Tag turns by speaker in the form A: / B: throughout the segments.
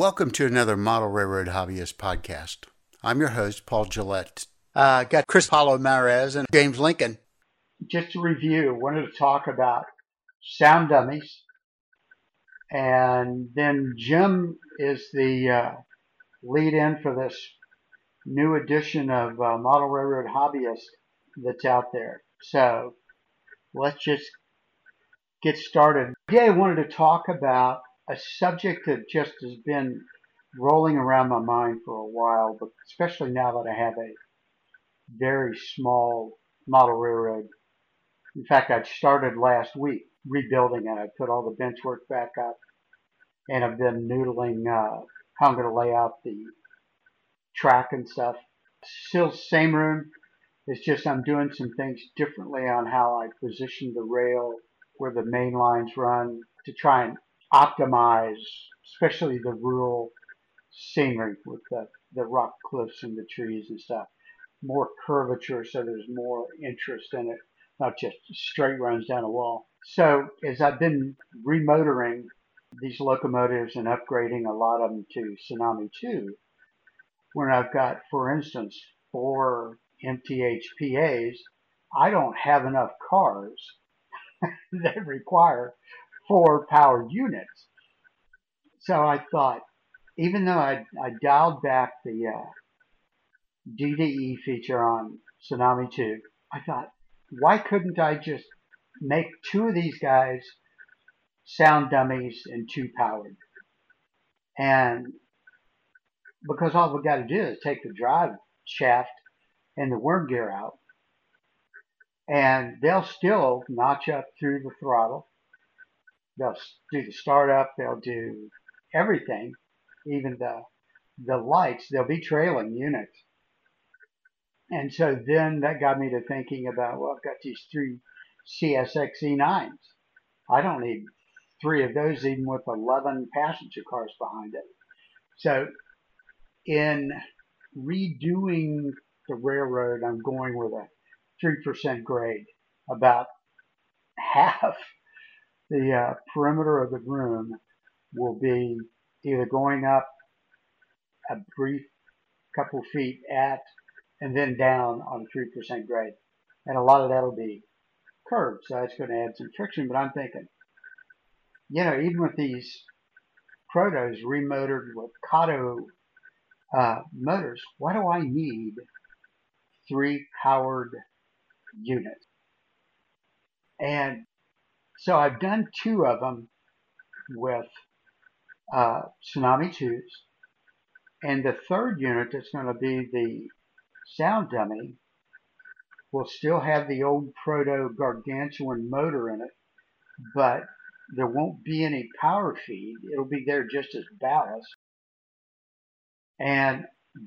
A: Welcome to another Model Railroad Hobbyist podcast. I'm your host, Paul Gillette. Uh, got Chris Palomarez and James Lincoln.
B: Just to review, wanted to talk about sound dummies. And then Jim is the uh, lead in for this new edition of uh, Model Railroad Hobbyist that's out there. So let's just get started. Today I wanted to talk about a subject that just has been rolling around my mind for a while, but especially now that I have a very small model railroad. In fact, I started last week rebuilding it. I put all the bench work back up and I've been noodling uh, how I'm going to lay out the track and stuff. Still same room. It's just I'm doing some things differently on how I position the rail where the main lines run to try and optimize, especially the rural scenery with the, the rock cliffs and the trees and stuff. More curvature, so there's more interest in it, not just straight runs down a wall. So as I've been remotoring these locomotives and upgrading a lot of them to Tsunami 2, when I've got, for instance, four MTHPAs, I don't have enough cars that require four powered units. So I thought, even though I, I dialed back the uh, DDE feature on Tsunami 2, I thought, why couldn't I just make two of these guys sound dummies and two powered? And because all we got to do is take the drive shaft and the worm gear out, and they'll still notch up through the throttle They'll do the startup. They'll do everything, even the the lights. They'll be trailing units. And so then that got me to thinking about, well, I've got these three CSX E9s. I don't need three of those even with 11 passenger cars behind it. So in redoing the railroad, I'm going with a 3% grade, about half the uh, perimeter of the room will be either going up a brief couple feet at and then down on a 3% grade. And a lot of that will be curved, so that's going to add some friction. But I'm thinking, you know, even with these protos remotored with Kato uh, motors, why do I need three powered units? And so I've done two of them with uh, Tsunami 2s. And the third unit that's going to be the sound dummy will still have the old proto gargantuan motor in it, but there won't be any power feed. It'll be there just as ballast. And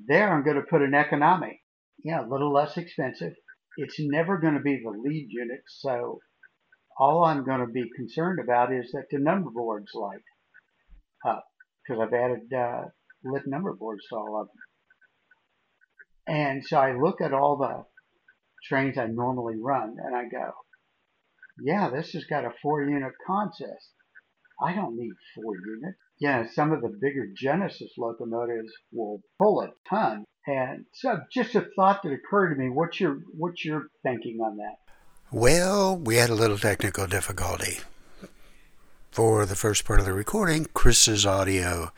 B: there I'm going to put an economic, yeah, a little less expensive. It's never going to be the lead unit, so all I'm going to be concerned about is that the number boards light up because I've added uh, lit number boards to all of them. And so I look at all the trains I normally run and I go, yeah, this has got a four unit consist. I don't need four units. Yeah, some of the bigger Genesis locomotives will pull a ton. And so just a thought that occurred to me, what's your what's your thinking on that?
A: Well, we had a little technical difficulty. For the first part of the recording, Chris's audio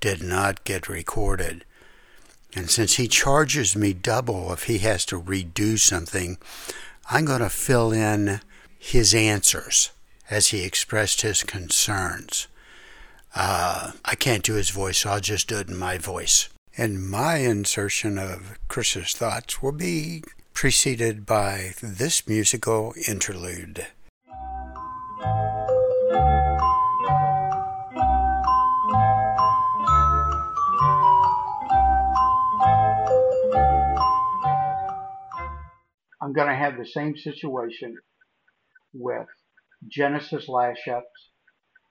A: did not get recorded. And since he charges me double if he has to redo something, I'm going to fill in his answers as he expressed his concerns. Uh, I can't do his voice, so I'll just do it in my voice. And my insertion of Chris's thoughts will be preceded by this musical interlude.
B: I'm going to have the same situation with Genesis lash ups,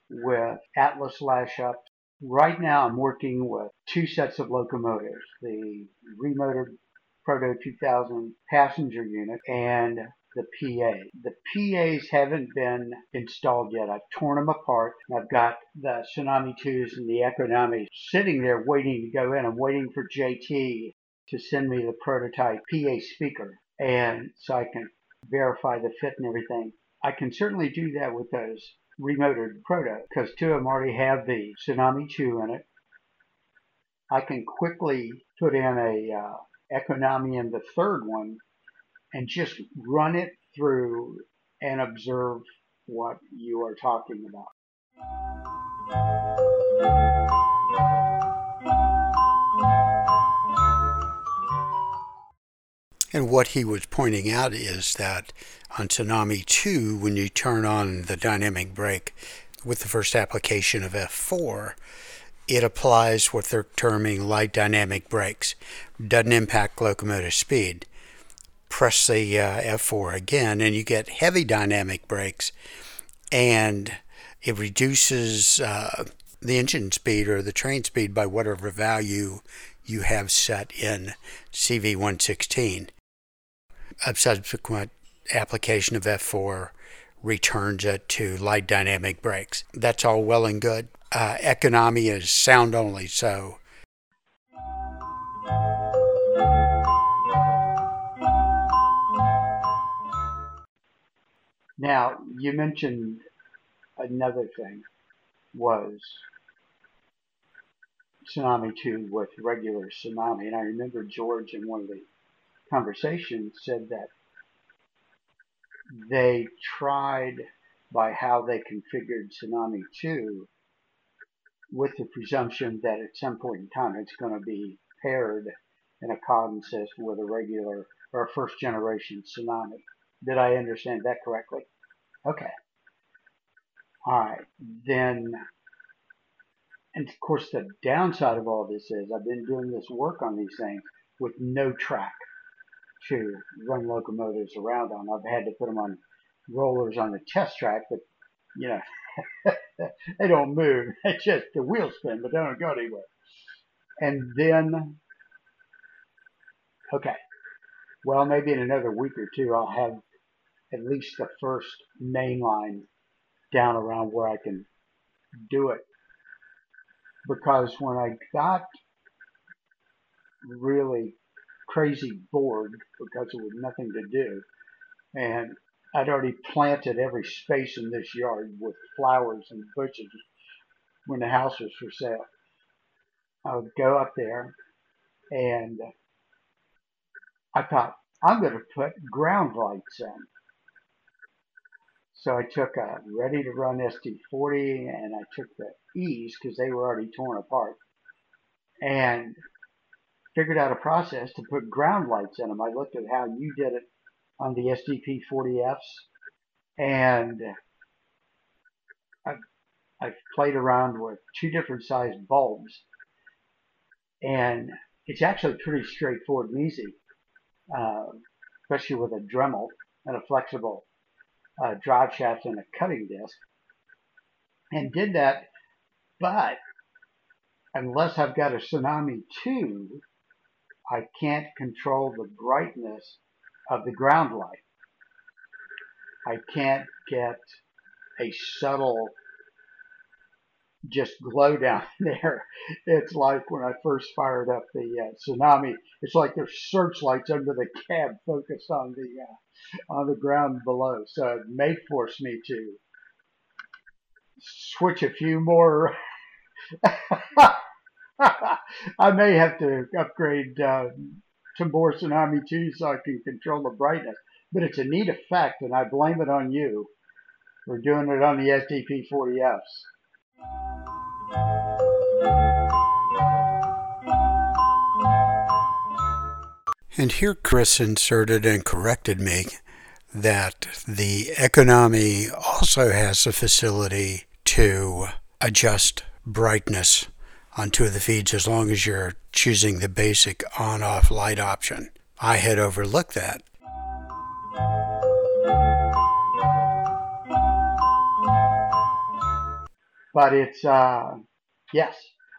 B: with Atlas lash ups. Right now, I'm working with two sets of locomotives the remotored Proto 2000 passenger unit and the PA. The PAs haven't been installed yet. I've torn them apart. I've got the Tsunami 2s and the Economies sitting there waiting to go in. I'm waiting for JT to send me the prototype PA speaker and so I can verify the fit and everything. I can certainly do that with those remoted proto because two of them already have the Tsunami 2 in it. I can quickly put in a uh, Economy in the third one and just run it through and observe what you are talking about.
A: And what he was pointing out is that on Tsunami 2, when you turn on the dynamic brake with the first application of F4, it applies what they're terming light dynamic brakes. Doesn't impact locomotive speed. Press the uh, F4 again, and you get heavy dynamic brakes, and it reduces uh, the engine speed or the train speed by whatever value you have set in CV116. A subsequent application of F4 returns it to light dynamic brakes. That's all well and good. Uh, economy is sound only, so.
B: Now, you mentioned another thing was Tsunami 2 with regular Tsunami. And I remember George in one of the conversations said that they tried by how they configured Tsunami 2 with the presumption that at some point in time it's going to be paired in a accordance with a regular or a first generation Tsunami. Did I understand that correctly? Okay. All right. Then, and of course, the downside of all this is I've been doing this work on these things with no track to run locomotives around on. I've had to put them on rollers on the test track, but you know, they don't move. It's just the wheels spin, but they don't go anywhere. And then, okay, well, maybe in another week or two, I'll have at least the first main line down around where I can do it. Because when I got really crazy bored because there was nothing to do, and I'd already planted every space in this yard with flowers and bushes when the house was for sale. I would go up there and I thought, I'm going to put ground lights in. So I took a ready to run SD40 and I took the E's because they were already torn apart and figured out a process to put ground lights in them. I looked at how you did it on the SDP 40Fs and I've, I've played around with two different sized bulbs and it's actually pretty straightforward and easy, uh, especially with a Dremel and a flexible uh, drive shaft and a cutting disc and did that but unless I've got a Tsunami 2 I can't control the brightness of the ground light. I can't get a subtle just glow down there. It's like when I first fired up the uh, tsunami. It's like there's searchlights under the cab focused on the uh, on the ground below. So it may force me to switch a few more. I may have to upgrade uh, more Tsunami 2 so I can control the brightness. But it's a neat effect, and I blame it on you for doing it on the SDP 40Fs.
A: And here Chris inserted and corrected me that the economy also has the facility to adjust brightness on two of the feeds as long as you're choosing the basic on off light option. I had overlooked that.
B: But it's, uh, yes.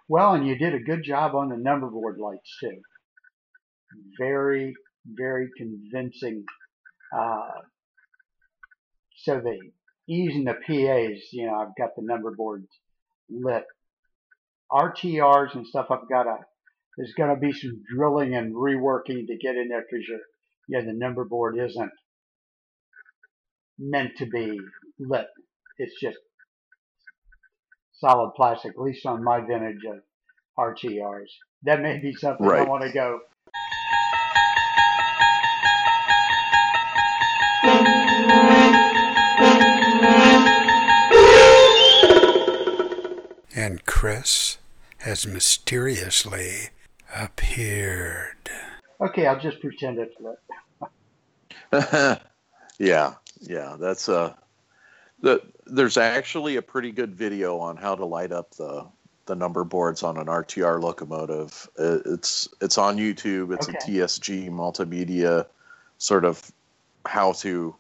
B: Well, and you did a good job on the number board lights too. Very, very convincing uh, so the E's and the PAs, you know, I've got the number boards lit. RTRs and stuff, I've got to, there's going to be some drilling and reworking to get in there because you're, yeah, the number board isn't meant to be lit. It's just solid plastic, at least on my vintage of RTRs. That may be something I want to go.
A: And Chris has mysteriously appeared.
B: Okay, I'll just pretend it's lit.
C: yeah, yeah. That's uh, the there's actually a pretty good video on how to light up the the number boards on an RTR locomotive. Uh, It's it's on YouTube. It's
B: Okay.
C: a TSG multimedia sort of how to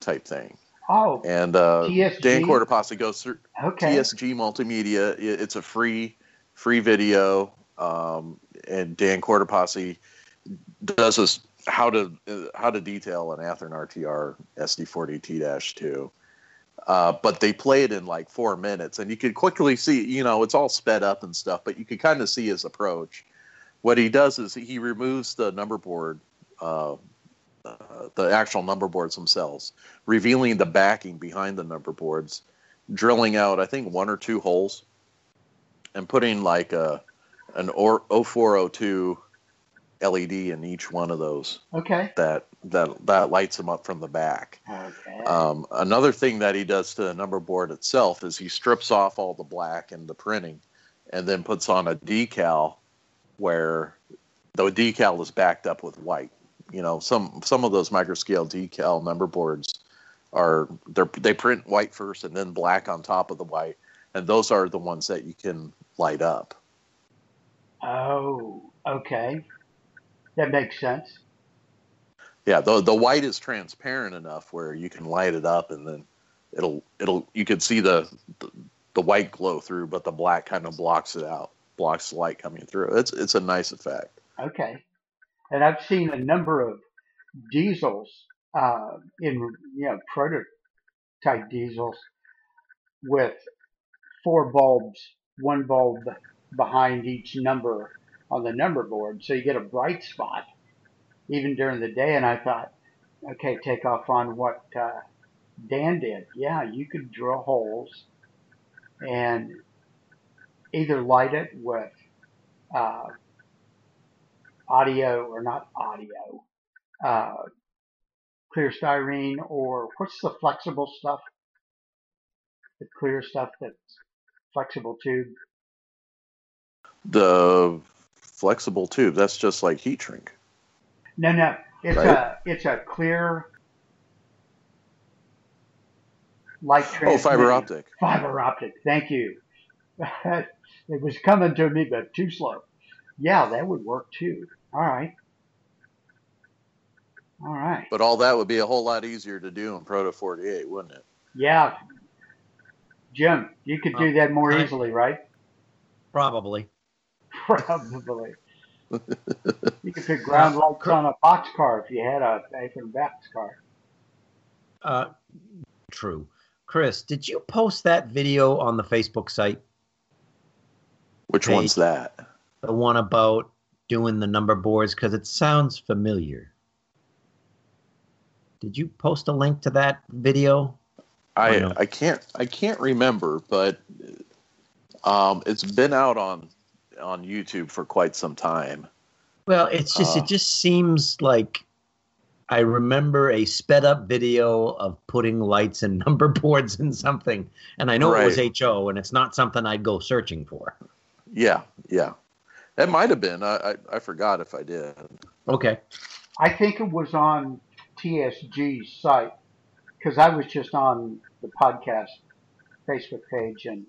C: type thing.
B: Oh,
C: And uh,
B: TSG?
C: Dan Quarterpassi goes through
B: okay.
C: TSG Multimedia. It's a free free video, um, and Dan Quarterpassi does this how to uh, how to detail an Athearn RTR SD40T-2. Uh, but they play it in like four minutes, and you could quickly see, you know, it's all sped up and stuff, but you could kind of see his approach. What he does is he removes the number board, uh, the actual number boards themselves, revealing the backing behind the number boards, drilling out I think one or two holes, and putting like a an or 0402 LED in each one of those
B: Okay.
C: that that that lights them up from the back.
B: Okay.
C: Um, another thing that he does to the number board itself is he strips off all the black and the printing, and then puts on a decal where the decal is backed up with white. You know, some some of those microscale decal number boards are they they print white first and then black on top of the white, and those are the ones that you can light up.
B: oh, okay. That makes sense.
C: Yeah, the the white is transparent enough where you can light it up and then it'll it'll you can see the the, the white glow through, but the black kind of blocks it out, blocks the light coming through. It's it's a nice effect.
B: Okay. And I've seen a number of diesels uh, in you know prototype diesels with four bulbs, one bulb behind each number on the number board, so you get a bright spot even during the day. And I thought, okay, take off on what uh, Dan did. Yeah, you could drill holes and either light it with uh, audio or not audio, uh, clear styrene or what's the flexible stuff? The clear stuff that's flexible tube.
C: The flexible tube, that's just like heat shrink.
B: No, no, it's
C: Right.
B: a it's a clear light
C: Oh, fiber optic.
B: Fiber optic. Thank you. it was coming to me, but too slow. Yeah, that would work too. All right. All right.
C: But all that would be a whole lot easier to do in Proto 48, wouldn't it?
B: Yeah. Jim, you could do that more
D: I-
B: easily, right?
D: Probably.
B: Probably. you could put ground lights on a box car if you had a Nathan box car.
D: Uh, true. Chris, did you post that video on the Facebook site?
C: Which
D: Hey.
C: one's that?
D: The one about doing the number boards? Because it sounds familiar. Did you post a link to that video? Why
C: I? I can't I can't remember, but um, it's been out on on YouTube for quite some time.
D: Well, it's just
C: Uh.
D: it just seems like I remember a sped up video of putting lights and number boards in something, and I know it was HO, and it's not something I'd go searching for.
C: Yeah, yeah, it might have been. I, I I forgot if I did.
D: Okay.
B: I think it was on TSG's site because I was just on the podcast Facebook page and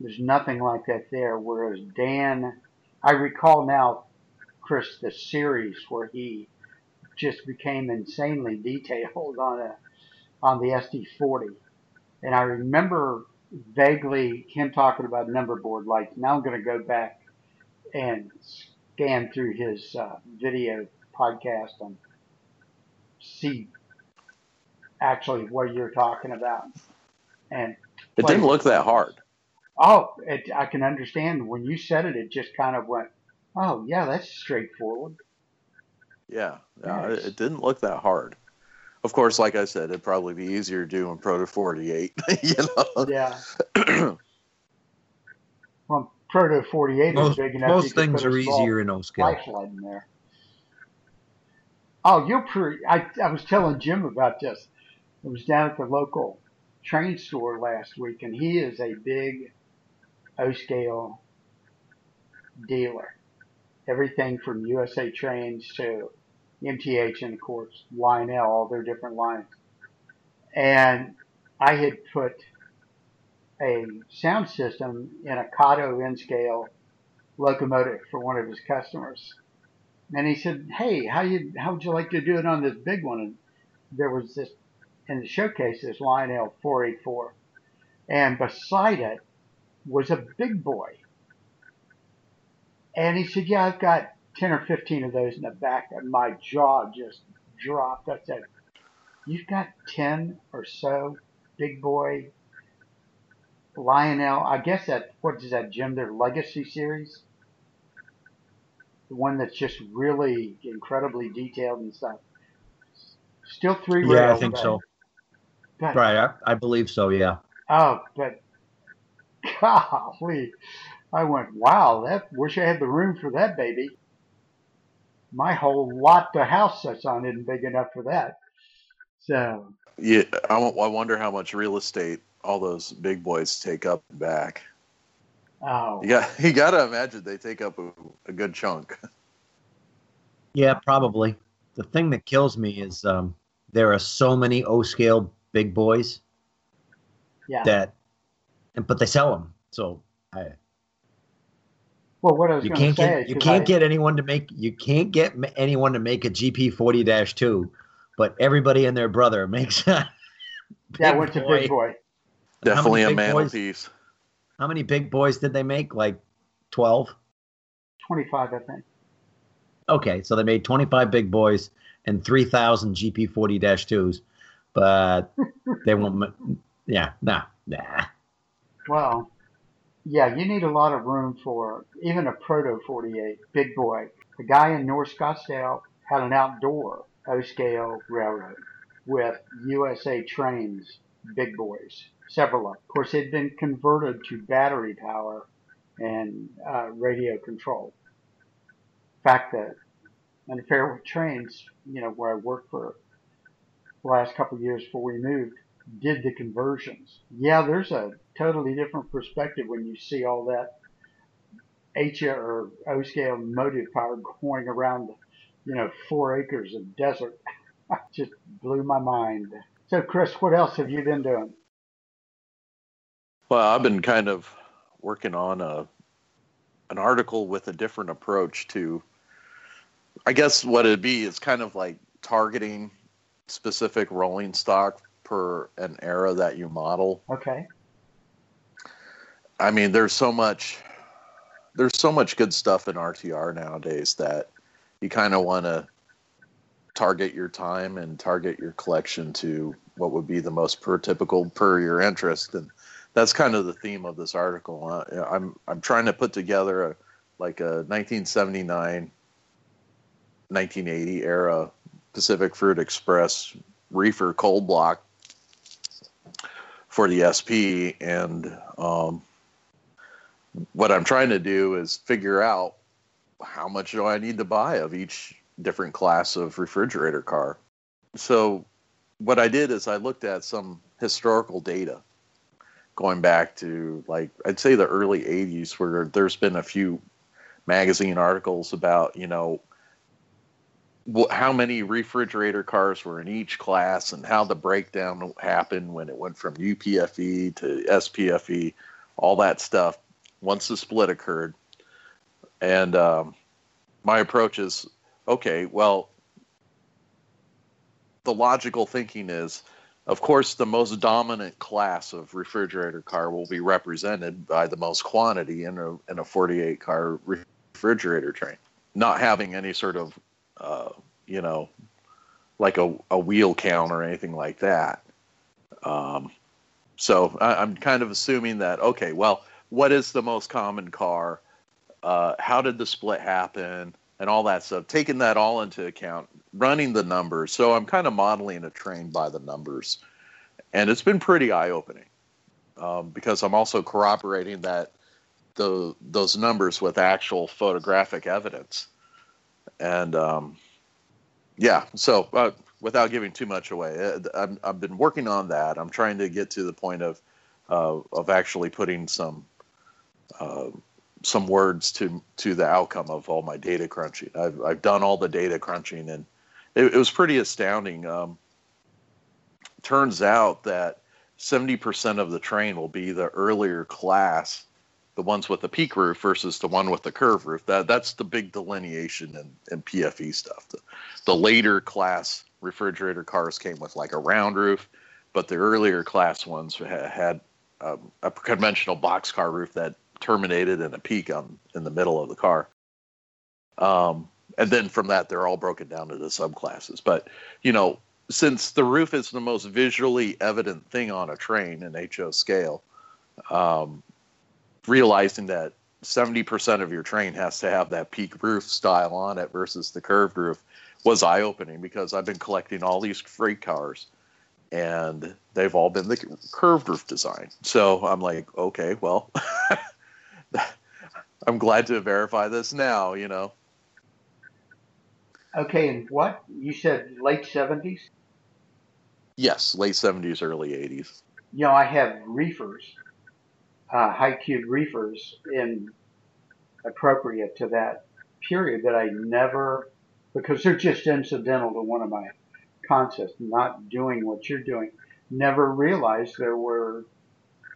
B: there's nothing like that there. Whereas Dan, I recall now, Chris, the series where he just became insanely detailed on a on the SD40, and I remember vaguely him talking about number board lights. Now I'm going to go back and scan through his uh, video podcast and see actually what you're talking about. And
C: It didn't look that hard.
B: Oh, it, I can understand when you said it. It just kind of went, "Oh yeah, that's straightforward."
C: Yeah, yeah,
B: Nice.
C: it, it didn't look that hard. Of course, like I said, it'd probably be easier to do in Proto 48. you know.
B: Yeah. Well, Proto 48 is
D: Most,
B: big enough.
D: most things are easier in O scale.
B: flashlight in there. Oh, you'll pre. I, I was telling Jim about this. I was down at the local train store last week, and he is a big O scale dealer. Everything from USA Trains to MTH, and of course Lionel, all their different lines. And I had put a sound system in a Kato N scale locomotive for one of his customers. And he said, "Hey, how you how would you like to do it on this big one?" And there was this in the showcase is Lionel 484, and beside it was a big boy. And he said, "Yeah, I've got 10 or 15 of those in the back." And my jaw just dropped. I said, "You've got 10 or so big boy Lionel? I guess that what is that, Jim? Their Legacy series." the one that's just really incredibly detailed and stuff. Still three
D: Yeah, I think so.
B: But-
D: Right, I, I believe so. Yeah.
B: Oh, but golly, I went, wow, that wish I had the room for that baby. My whole lot the house sits on isn't big enough for that. So
C: Yeah, I, I wonder how much real estate all those big boys take up back.
B: oh
C: You got you got to imagine they take up a, a good chunk.
D: Yeah, probably. The thing that kills me is um, there are so many O scale big boys
B: yeah.
D: that, and but they sell them. So I,
B: well what I was
D: you
B: gonna
D: can't
B: say
D: get
B: is
D: you
B: 'cause
D: can't
B: I-
D: get anyone to make you can't get anyone to make a GP forty two, but everybody and their brother makes a
B: that
D: big
B: went to
D: boy.
B: big boy.
D: How
C: Definitely a
D: many big boys?
C: mantelpiece.
D: How many big boys did they make? Like twelve.
B: Twenty five I think.
D: Okay, so they made 25 big boys and 3,000 GP 40 2s, but they won't. Yeah, nah, nah.
B: Well, yeah, you need a lot of room for even a proto 48 big boy. The guy in North Scottsdale had an outdoor O scale railroad with USA Trains big boys, several of them. Of course, they'd been converted to battery power and uh, radio control. Fact, the and Fairwood Trains, you know, where I worked for last couple years before we moved, did the conversions. Yeah, there's a totally different perspective when you see all that H or O scale motive power going around, you know, four acres of desert. Just blew my mind. So, Chris, what else have you been doing?
C: Well, I've been kind of working on a an article with a different approach to I guess what it'd be is kind of like targeting specific rolling stock per an era that you model.
B: Okay.
C: I mean, there's so much there's so much good stuff in RTR nowadays that you kind of want to target your time and target your collection to what would be the most prototypical per your interest and that's kind of the theme of this article. Uh, I'm I'm trying to put together a like a 1979 1980 era Pacific Fruit Express reefer cold block for the SP and um, what I'm trying to do is figure out how much do I need to buy of each different class of refrigerator car. So what I did is I looked at some historical data going back to like I'd say the early 80s where there's been a few magazine articles about, you know, how many refrigerator cars were in each class and how the breakdown happened when it went from UPFE to SPFE, all that stuff once the split occurred. And um, my approach is okay, well, the logical thinking is, of course, the most dominant class of refrigerator car will be represented by the most quantity in a, in a 48 car refrigerator train, not having any sort of, uh, you know, like a, a wheel count or anything like that. Um, so I, I'm kind of assuming that okay, well, what is the most common car? Uh, how did the split happen? And all that stuff, taking that all into account, running the numbers. So I'm kind of modeling a train by the numbers, and it's been pretty eye opening um, because I'm also corroborating that the those numbers with actual photographic evidence. And um, yeah, so uh, without giving too much away, uh, I'm, I've been working on that. I'm trying to get to the point of uh, of actually putting some uh, some words to to the outcome of all my data crunching. I've I've done all the data crunching, and it, it was pretty astounding. Um, turns out that 70% of the train will be the earlier class the ones with the peak roof versus the one with the curve roof. That that's the big delineation in, in PFE stuff. The, the later class refrigerator cars came with like a round roof, but the earlier class ones had, had um, a conventional boxcar roof that terminated in a peak on in the middle of the car. Um, and then from that, they're all broken down into subclasses. But you know, since the roof is the most visually evident thing on a train in HO scale, um, realizing that 70% of your train has to have that peak roof style on it versus the curved roof was eye opening because I've been collecting all these freight cars and they've all been the curved roof design. So I'm like, okay, well, I'm glad to verify this now, you know.
B: Okay, and what? You said late 70s?
C: Yes, late 70s, early 80s.
B: You know, I have reefers uh, high cube reefers in appropriate to that period that I never, because they're just incidental to one of my concepts, not doing what you're doing, never realized there were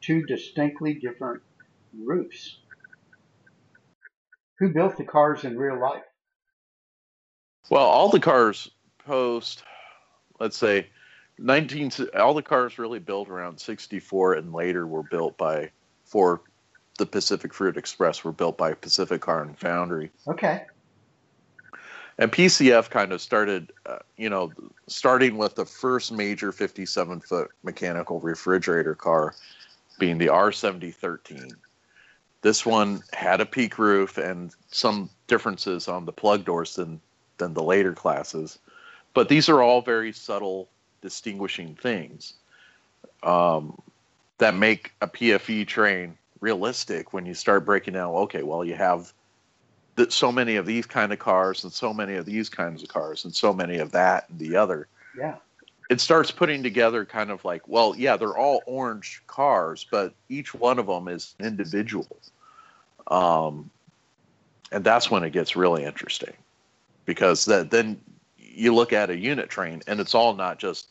B: two distinctly different roofs. Who built the cars in real life?
C: Well, all the cars post, let's say, 19, all the cars really built around 64 and later were built by for the Pacific Fruit Express were built by Pacific Car and Foundry.
B: Okay.
C: And PCF kind of started, uh, you know, starting with the first major 57 foot mechanical refrigerator car being the R7013. This one had a peak roof and some differences on the plug doors than, than the later classes. But these are all very subtle distinguishing things. Um, that make a PFE train realistic when you start breaking down. Okay, well, you have that so many of these kind of cars and so many of these kinds of cars and so many of that and the other.
B: Yeah.
C: It starts putting together kind of like, well, yeah, they're all orange cars, but each one of them is an individual. Um, and that's when it gets really interesting because that then you look at a unit train and it's all not just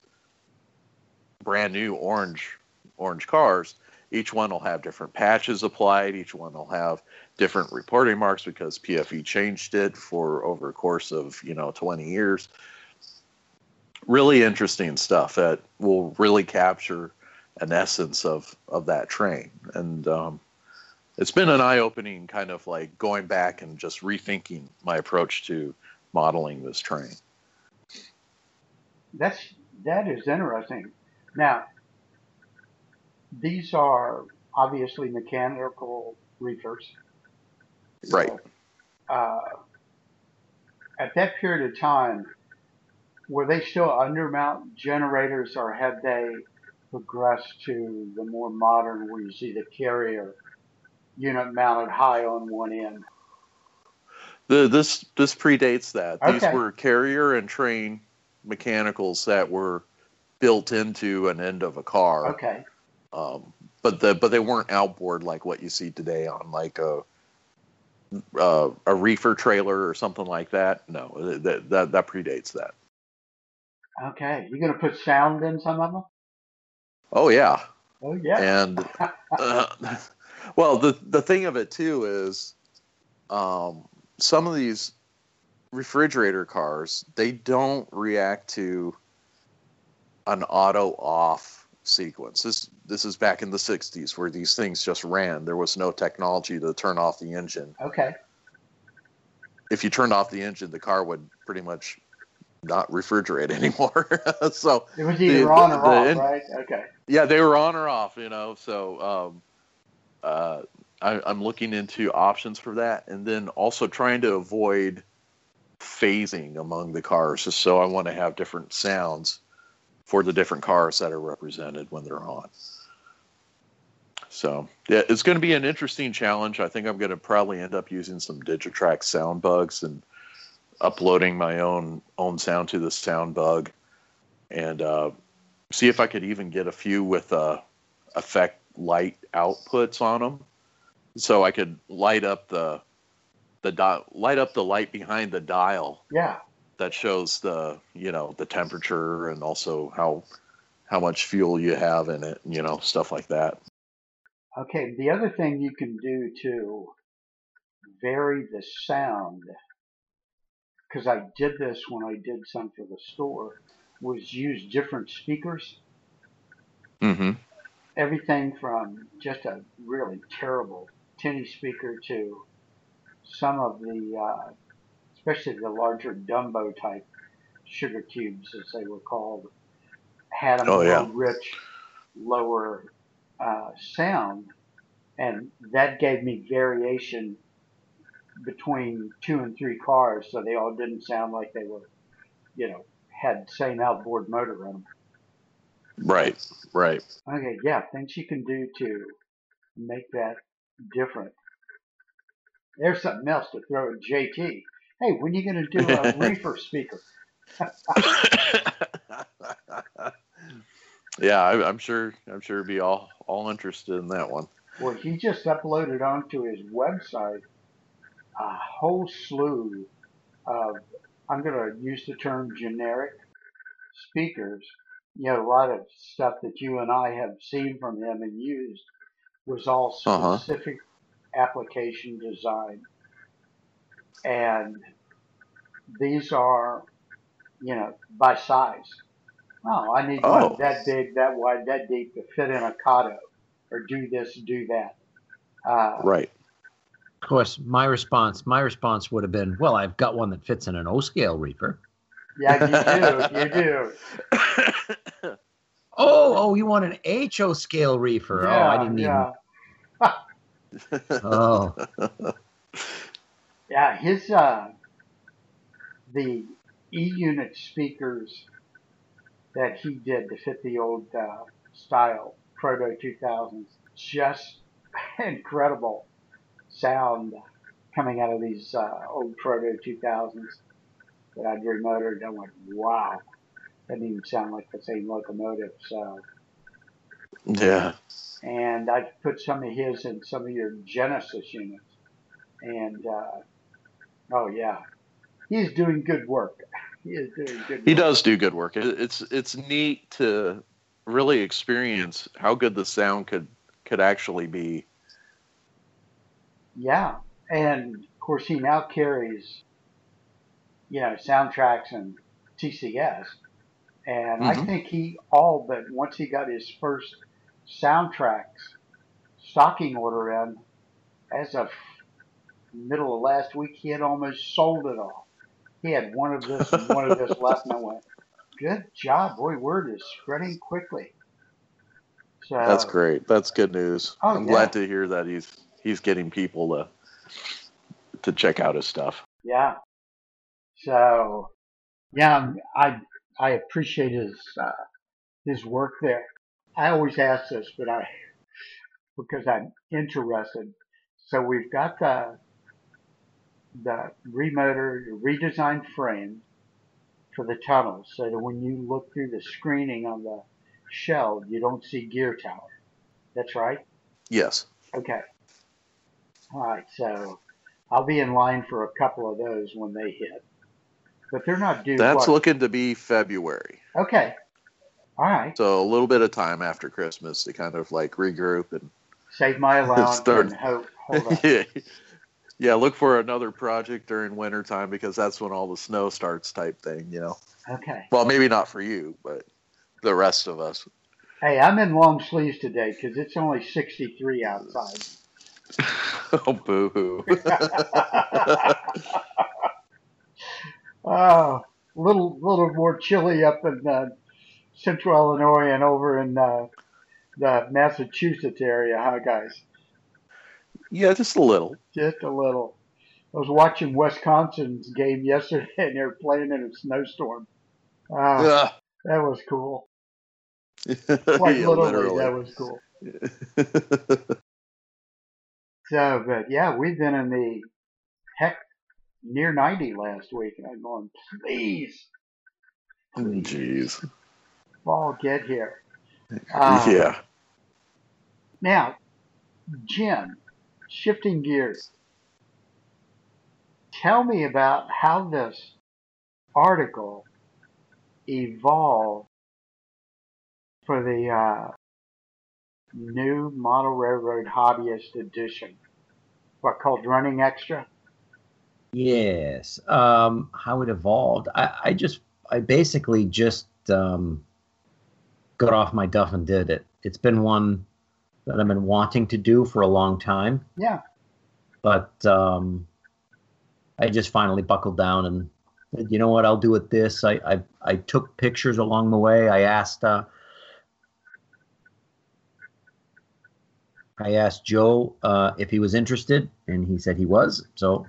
C: brand new orange orange cars, each one will have different patches applied. Each one will have different reporting marks because PFE changed it for over a course of you know 20 years. Really interesting stuff that will really capture an essence of of that train, and um, it's been an eye-opening kind of like going back and just rethinking my approach to modeling this train.
B: That's that is interesting. Now, these are obviously mechanical reefers.
C: Right.
B: So, uh, at that period of time, were they still undermount generators or had they progressed to the more modern where you see the carrier unit mounted high on one end?
C: The, this this predates that. These were carrier and Trane mechanicals that were built into an end of a car.
B: Okay.
C: Um, but the but they weren't outboard like what you see today on like a uh, a reefer trailer or something like that. No, that that, that predates that.
B: Okay. You going to put sound in some of them?
C: Oh yeah,
B: Oh, yeah.
C: and uh, well, the the thing of it too is, um, some of these refrigerator cars they don't react to an auto off sequence. This this is back in the '60s where these things just ran. There was no technology to turn off the engine.
B: Okay.
C: If you turned off the engine, the car would pretty much not refrigerate anymore. so
B: it was either
C: the-
B: on or
C: the
B: off,
C: in-
B: right? Okay.
C: yeah, they were on or off, you know. So um, uh, I, I'm looking into options for that, and then also trying to avoid phasing among the cars. Just so I want to have different sounds for the different cars that are represented when they're on. So yeah, it's going to be an interesting challenge. I think I'm going to probably end up using some Digitrax sound bugs and uploading my own own sound to the sound bug, and uh, see if I could even get a few with uh, effect light outputs on them, so I could light up the the di- light up the light behind the dial
B: Yeah.
C: that shows the you know the temperature and also how how much fuel you have in it, you know stuff like that.
B: Okay. The other thing you can do to vary the sound, because I did this when I did some for the store, was use different speakers.
C: Mm-hmm.
B: everything from just a really terrible tinny speaker to some of the, uh, especially the larger Dumbo type sugar cubes, as they were called, had a
C: Oh,
B: more
C: yeah.
B: rich, lower uh, sound, and that gave me variation between two and three cars, so they all didn't sound like they were, you know, had same outboard motor in them.
C: Right, right.
B: Okay, yeah, things you can do to make that different. There's something else to throw at JT. Hey, when are you going to do a reefer speaker?
C: yeah, I, I'm sure. I'm sure be all all interested in that one.
B: Well, he just uploaded onto his website a whole slew of, I'm going to use the term generic speakers. You know, a lot of stuff that you and I have seen from him and used was all
C: Uh-huh.
B: specific application design. And these are, you know, by size. Oh, I need
C: Oh.
B: one that big, that wide, that deep to fit in a Kato, or do this, do that. Uh,
C: Right.
D: Of course, my response, my response would have been, "Well, I've got one that fits in an O scale reefer."
B: Yeah, you do, you do.
D: Oh, oh, you want an HO scale reefer? oh, I didn't
B: yeah.
D: even. Oh,
B: Yeah, his uh, the E unit speakers that he did to fit the old uh, style proto 2000s, just incredible sound coming out of these uh, old proto 2000s that I'd remoted. I went, wow, doesn't even sound like the same locomotive. So,
C: yeah.
B: and I put some of his in some of your Genesis units, and uh, oh yeah, he's doing good work. He is doing good.
C: He does do good work. It, it's it's neat to really experience how good the sound could could actually be.
B: Yeah, and of course he now carries, you know, SoundTraxx and TCS, and I
C: Mhm.
B: think he all but once he got his first SoundTraxx stocking order in, as of middle of last week, he had almost sold it all. He had one of this and one of this left, and I went, "Good job, boy! Word is spreading quickly." So
C: That's great. That's good news.
B: Oh,
C: I'm
B: yeah.
C: glad to hear that he's he's getting people to to check out his stuff.
B: Yeah. So, yeah, I I appreciate his uh, his work there. I always ask this, but I because I'm interested. So we've got the the remotor redesigned frame for the tunnel so that when you look through the screening on the shell, you don't see gear tower. That's right.
C: Yes.
B: Okay. All right, so I'll be in line for a couple of those when they hit. But they're not due.
C: That's
B: what?
C: looking to be February.
B: Okay. All right.
C: So a little bit of time after Christmas to kind of like regroup and
B: Save my allowance
C: Start-
B: and hope. Hold on.
C: yeah. Yeah, look for another project during winter time because that's when all the snow starts type thing, you know.
B: Okay.
C: Well, maybe not for you, but the rest of us.
B: Hey, I'm in long sleeves today because it's only 63 outside.
C: oh, boo hoo.
B: oh, little little more chilly up in uh, central Illinois and over in uh, the Massachusetts area, huh, guys?
C: Yeah, just a little.
B: Just a little. I was watching Wisconsin's game yesterday, and they were playing in a snowstorm. Uh, that was cool.
C: Yeah,
B: literally,
C: literally.
B: that was cool. So, but yeah, we've been in the heck near 90 last week, and I'm going, please,
C: Jeez.
B: fall, get here. Uh,
C: yeah.
B: Now, Jim, shifting gears, tell me about how this article evolved for the uh, new Model Railroad Hobbyist Edition. What called Running Extra?
D: Yes. Um, how it evolved. I, I just, I basically just um, got off my duff and did it. It's been one that I've been wanting to do for a long time,
B: Yeah,
D: but um, I just finally buckled down and said, you know what, I'll do it this. I, I, I took pictures along the way. I asked, uh, I asked Joe uh, if he was interested, and he said he was. So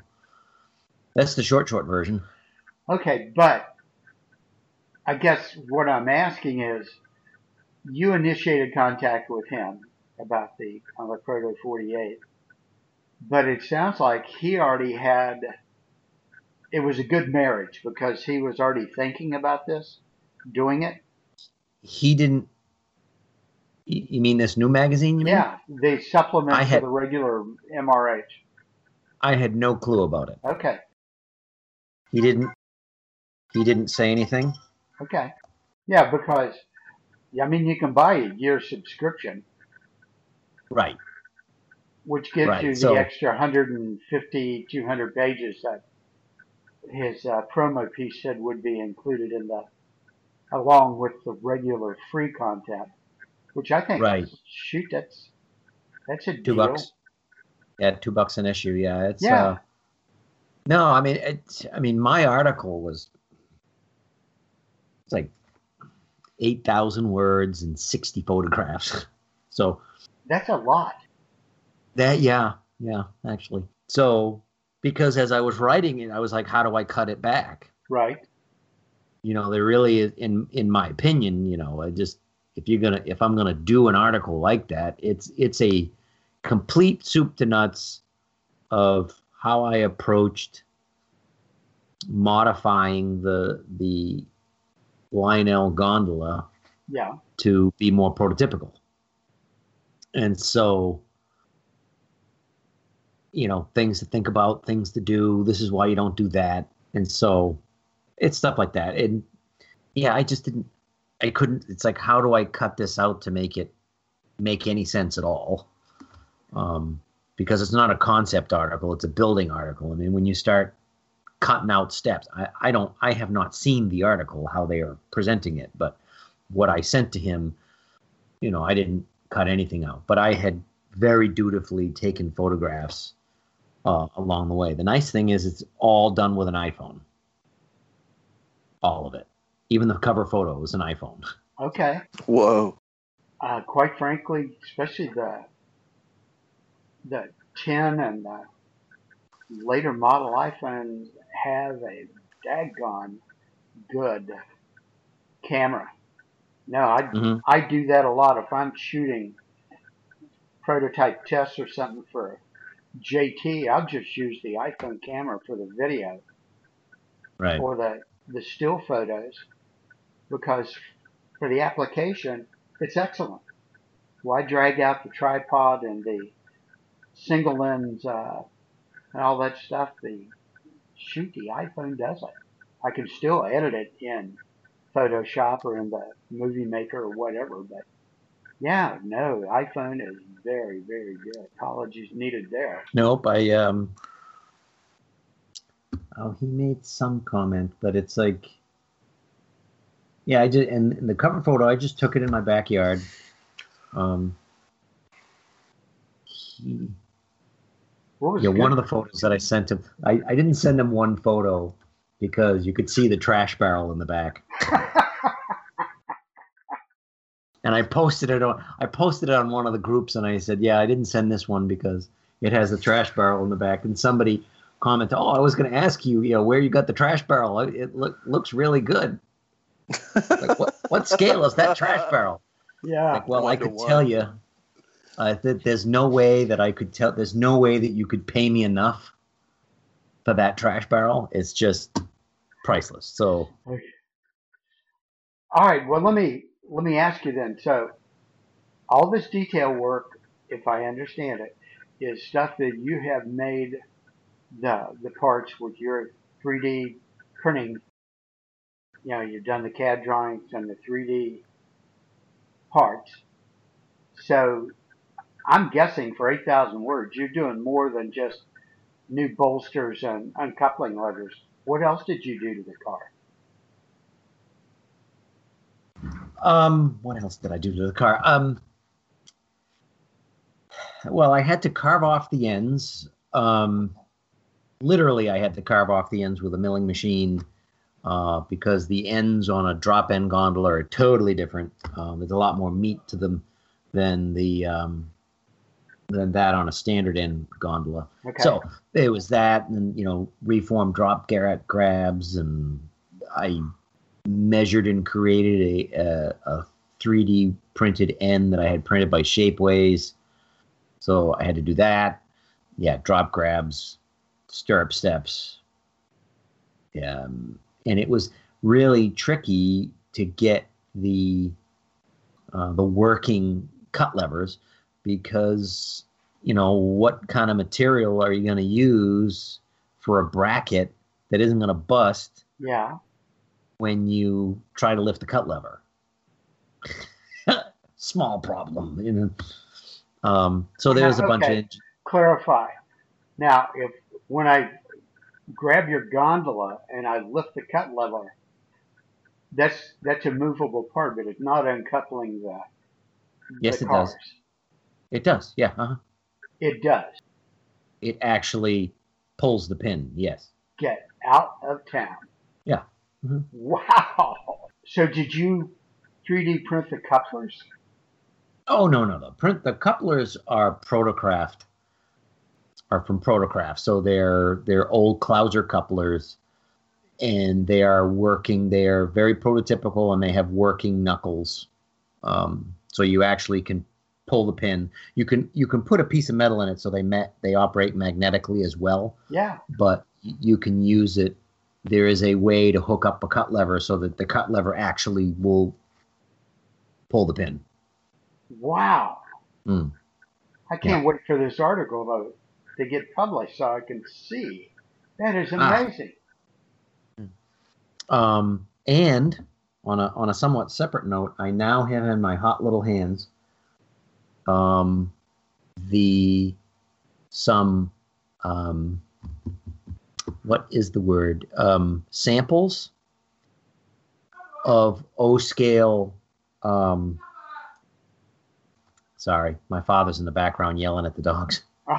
D: that's the short, short version.
B: Okay, but I guess what I'm asking is, you initiated contact with him about the on the Proto 48, but it sounds like he already had. It was a good marriage because he was already thinking about this, doing it.
D: He didn't. You mean this new magazine? You mean?
B: Yeah, the supplement
D: had-
B: the regular MRH.
D: I had no clue about it.
B: Okay,
D: He didn't. He didn't say anything.
B: okay, yeah, because I mean you can buy a year subscription.
D: Right.
B: which gives
D: Right,
B: you the
D: so-
B: extra 150, 200 pages that his uh, promo piece said would be included in the, along with the regular free content, which I think,
D: Right.
B: shoot, that's that's a
D: Two
B: deal.
D: bucks. Yeah, two bucks an issue. Yeah, it's.
B: Yeah.
D: Uh, no, I mean, it, I mean, my article was. It's like eight thousand words and sixty photographs. So
B: That's a lot.
D: that, yeah, yeah, actually. So because as I was writing it, I was like, how do I cut it back?
B: Right.
D: you know there really in in my opinion you know i just if you're gonna if i'm gonna do an article like that it's it's a complete soup to nuts of how i approached modifying the the lionel gondola
B: Yeah.
D: to be more prototypical and so you know things to think about things to do this is why you don't do that. And so it's stuff like that. And yeah i just didn't i couldn't it's like how do i cut this out to make it make any sense at all? Um, because it's not a concept article it's a building article. I mean when you start cutting out steps I, I don't i have not seen the article how they are presenting it. But what i sent to him you know i didn't cut anything out but i had very dutifully taken photographs uh, along the way the nice thing is it's all done with an iphone all of it. Even the cover photo is an iPhone.
B: Okay.
C: Whoa.
B: Uh, quite frankly, especially the the 10 and the later model iPhones have a daggone good camera. No, I
D: Mhm.
B: I do that a lot if I'm shooting prototype tests or something for JT. I'll just use the iPhone camera for the video
D: Right.
B: or the the still photos because for the application it's excellent. Why drag out the tripod and the single lens uh, and all that stuff? The shoot, the iPhone does it. I can still edit it in Photoshop or in the Movie Maker or whatever, but yeah, no, iPhone is very, very good. Apologies needed there.
D: Nope. I um. Oh, he made some comment, but it's like. Yeah, I did, and, and the cover photo, I just took it in my backyard. Um. He,
B: What was
D: yeah, one of the photos that I sent him, I, I didn't send him one photo because you could see the trash barrel in the back. and I posted it on I posted it on one of the groups and I said, "Yeah, I didn't send this one because it has the trash barrel in the back." And somebody commented, "Oh, I was going to ask you, you know, where you got the trash barrel. It look, looks really good." like, what what scale is that trash barrel?
B: Yeah.
D: Like, well,
C: One
D: I could
C: one.
D: tell you uh, that there's no way that I could tell. There's no way that you could pay me enough for that trash barrel. It's just priceless. So
B: All right. Well, let me let me ask you then. So, all this detail work, if I understand it, is stuff that you have made the the parts with your 3D printing. You know, you've done the CAD drawings and the 3D parts. So, I'm guessing for 8,000 words, you're doing more than just new bolsters and uncoupling levers. What else did you do to the car?
D: Um, what else did I do to the car? Um, well, I had to carve off the ends. Um, literally, I had to carve off the ends with a milling machine uh, because the ends on a drop end gondola are totally different. Um, there's a lot more meat to them than the um, than that on a standard end gondola.
B: Okay.
D: So it was that, and you know, reform drop garret grabs, and I measured and created a, a, a 3D printed end that I had printed by Shapeways. So I had to do that. Yeah, drop grabs, stirrup steps. Um, and it was really tricky to get the uh, the working cut levers because you know what kind of material are you going to use for a bracket that isn't going to bust
B: yeah.
D: when you try to lift the cut lever. Small problem, you know. Um, so there's a bunch
B: Okay.
D: of
B: clarify. Now, if when I grab your gondola and I lift the cut lever, that's that's a movable part, but it's not uncoupling the.
D: Yes,
B: the
D: it does. It does, yeah. Uh-huh.
B: It does.
D: It actually pulls the pin. Yes.
B: Get out of town.
D: Yeah. Mhm.
B: Wow. So did you 3D print the couplers?
D: Oh no, no, no. Print the couplers are Protocraft, are from Protocraft. So they're they're old Clouser couplers, and they are working. They are very prototypical, and they have working knuckles. Um, so you actually can pull the pin. You can you can put a piece of metal in it, so they met they operate magnetically as well.
B: Yeah.
D: But you can use it. There is a way to hook up a cut lever so that the cut lever actually will pull the pin.
B: Wow.
D: Mm.
B: I can't wait for this article though to get published so I can see. That is
D: Ah.
B: amazing.
D: Um, and on a on a somewhat separate note, I now have in my hot little hands um, the some um, what is the word um, samples of O scale. Um, sorry, my father's in the background yelling at the dogs.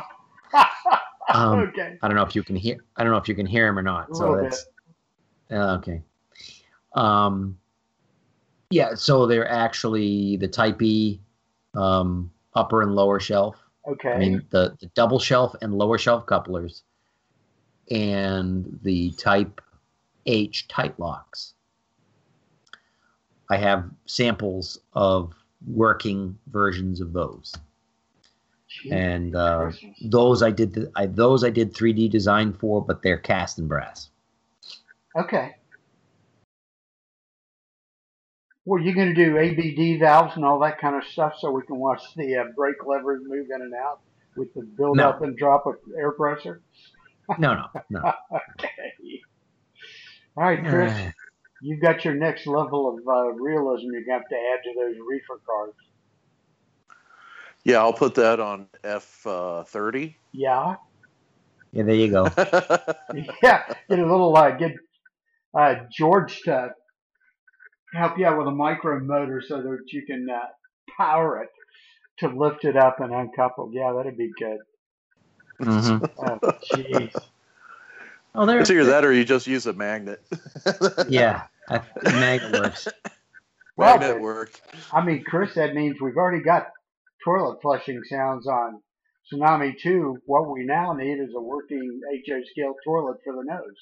D: Um,
B: okay.
D: I don't know if you can hear. I don't know if you can hear him or not. So that's uh, okay. Um, yeah. So they're actually the Type E um, upper and lower shelf.
B: Okay.
D: I mean the, the double shelf and lower shelf couplers, and the Type H tight locks. I have samples of working versions of those
B: Gee,
D: and uh, those I did the, I, those I did 3D design for, but they're cast in brass.
B: Okay. Well, you're going to do ABD valves and all that kind of stuff so we can watch the uh, brake levers move in and out with the build
D: No.
B: up and drop of air pressure?
D: No, no, no.
B: Okay. All right, Chris,
D: Uh,
B: you've got your next level of uh, realism you're going to have to add to those reefer cars.
C: Yeah, I'll put that on F uh, thirty.
B: Yeah.
D: yeah, there you go.
B: yeah, get a little uh, get uh, George to help you out with a micro motor so that you can uh, power it to lift it up and uncouple. Yeah, that'd be good.
D: Mhm.
B: Oh, jeez.
D: Oh, there.
C: It's either that or you just use a magnet.
D: Yeah, I, magnet works.
B: Well,
C: magnet
B: but-
C: work.
B: I mean, Chris, that means we've already got toilet flushing sounds on Tsunami 2. What we now need is a working HO scale toilet for the nose.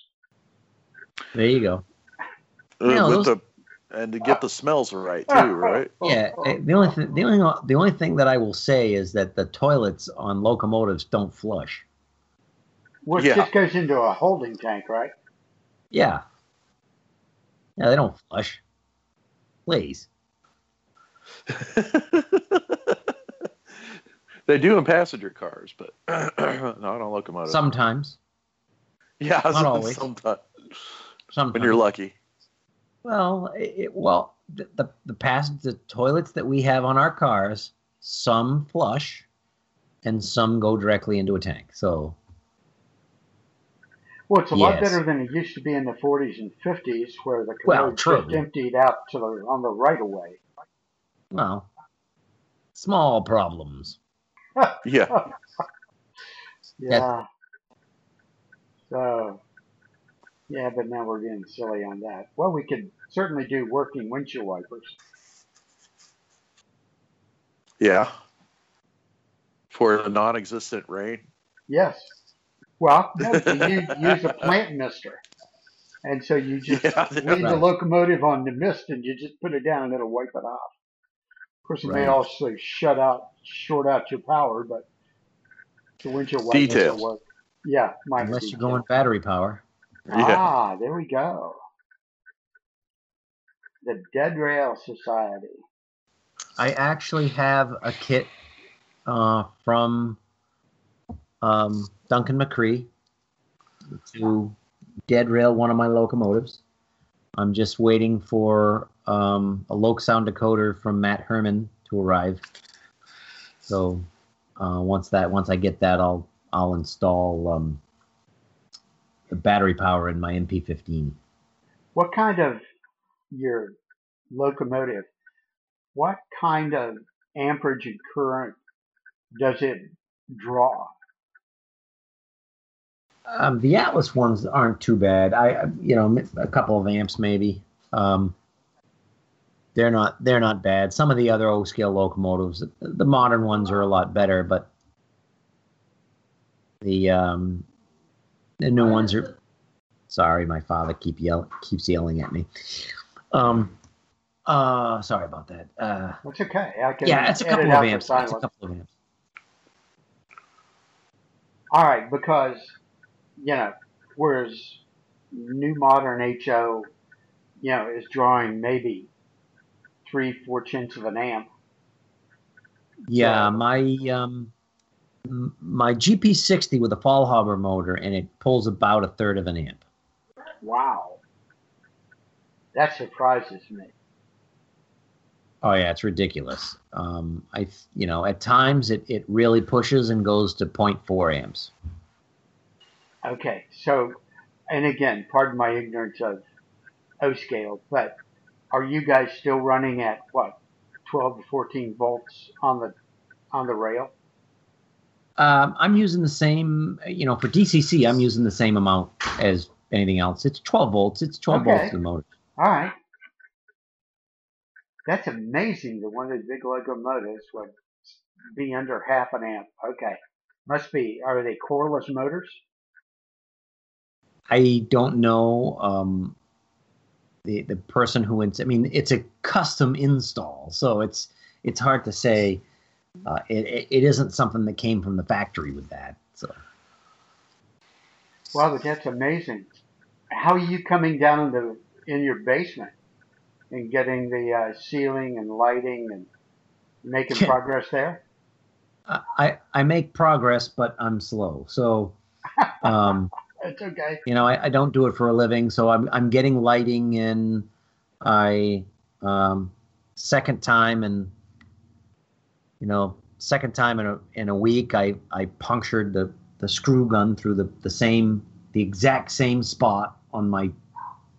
D: There you go.
C: Uh,
D: Yeah,
C: with
D: those-
C: the and to uh, get the smells right uh, too, right?
D: Uh, yeah, eh, the only th- the only the only thing that I will say is that the toilets on locomotives don't flush.
B: Which
C: Yeah.
B: just goes into a holding tank, right?
D: Yeah. Yeah, they don't flush. Please.
C: they do in passenger cars, but not on locomotives.
D: Sometimes.
C: yeah,
D: not always.
C: sometimes
D: Sometimes.
C: when you're lucky.
D: Well, it, well, the, the the past the toilets that we have on our cars, some flush, and some go directly into a tank. So
B: Well, it's a lot
D: Yes.
B: better than it used to be in the 40s and 50s, where the
D: Well,
B: commode just emptied out to the on the right of way.
D: well, small problems.
C: Yeah,
B: Yeah. So, yeah, but now we're getting silly on that. Well, we could certainly do working windshield wipers.
C: yeah. For a non-existent rain.
B: Yes. Well, no, you use, use a plant mister. And so you just
C: Yeah,
B: leave the locomotive on the mist and you just put it down and it'll wipe it off. Of course, it may also shut out, short out your power, but the windshield wipers will work. Yeah, minor
D: Unless you're going battery power.
C: Yeah.
B: Ah, there we go. The Dead Rail Society.
D: I actually have a kit uh, from um, Duncan McRee to dead rail one of my locomotives. I'm just waiting for um, a LokSound decoder from Matt Herman to arrive. So uh, once that once I get that, I'll I'll install um, the battery power in my MP15.
B: What kind of your locomotive? What kind of amperage and current does it draw?
D: Um, the Atlas ones aren't too bad. I, you know, a couple of amps maybe. Um, they're not they're not bad. Some of the other old scale locomotives, the modern ones are a lot better, but the um, the new ones are. Sorry, my father keep yell keeps yelling at me. Um, uh, sorry about that. Uh,
B: That's okay. I can
D: yeah, it's a couple
B: out
D: of amps. It's a couple of amps.
B: All right, because you know, whereas new modern HO, you know, is drawing maybe three, four tenths of an amp.
D: Yeah,
B: So-
D: my um, my GP60 with a Faulhaber motor, and it pulls about a third of an amp.
B: Wow, that surprises me.
D: Oh yeah, it's ridiculous. Um, I you know at times it it really pushes and goes to 0.4 amps.
B: Okay, so, and again, pardon my ignorance of O scale, but are you guys still running at what, 12 to 14 volts on the on the rail?
D: Um, I'm using the same, you know, for DCC, I'm using the same amount as anything else. It's 12 volts. It's 12
B: Okay.
D: volts to the motor.
B: All right, that's amazing that one of these big locomotives would be under half an amp. Okay, must be. Are they coreless motors?
D: I don't know um, the the person who ins- I mean, it's a custom install, so it's it's hard to say. Uh, it, it isn't something that came from the factory with that. So
B: Wow, but that's amazing. How are you coming down into in your basement and getting the uh, ceiling and lighting and making progress there?
D: I I I make progress, but I'm slow. So. Um,
B: It's okay.
D: you know, I, I don't do it for a living, so I'm I'm getting lighting in. I um, second time and you know second time in a in a week I I punctured the the screw gun through the the same the exact same spot on my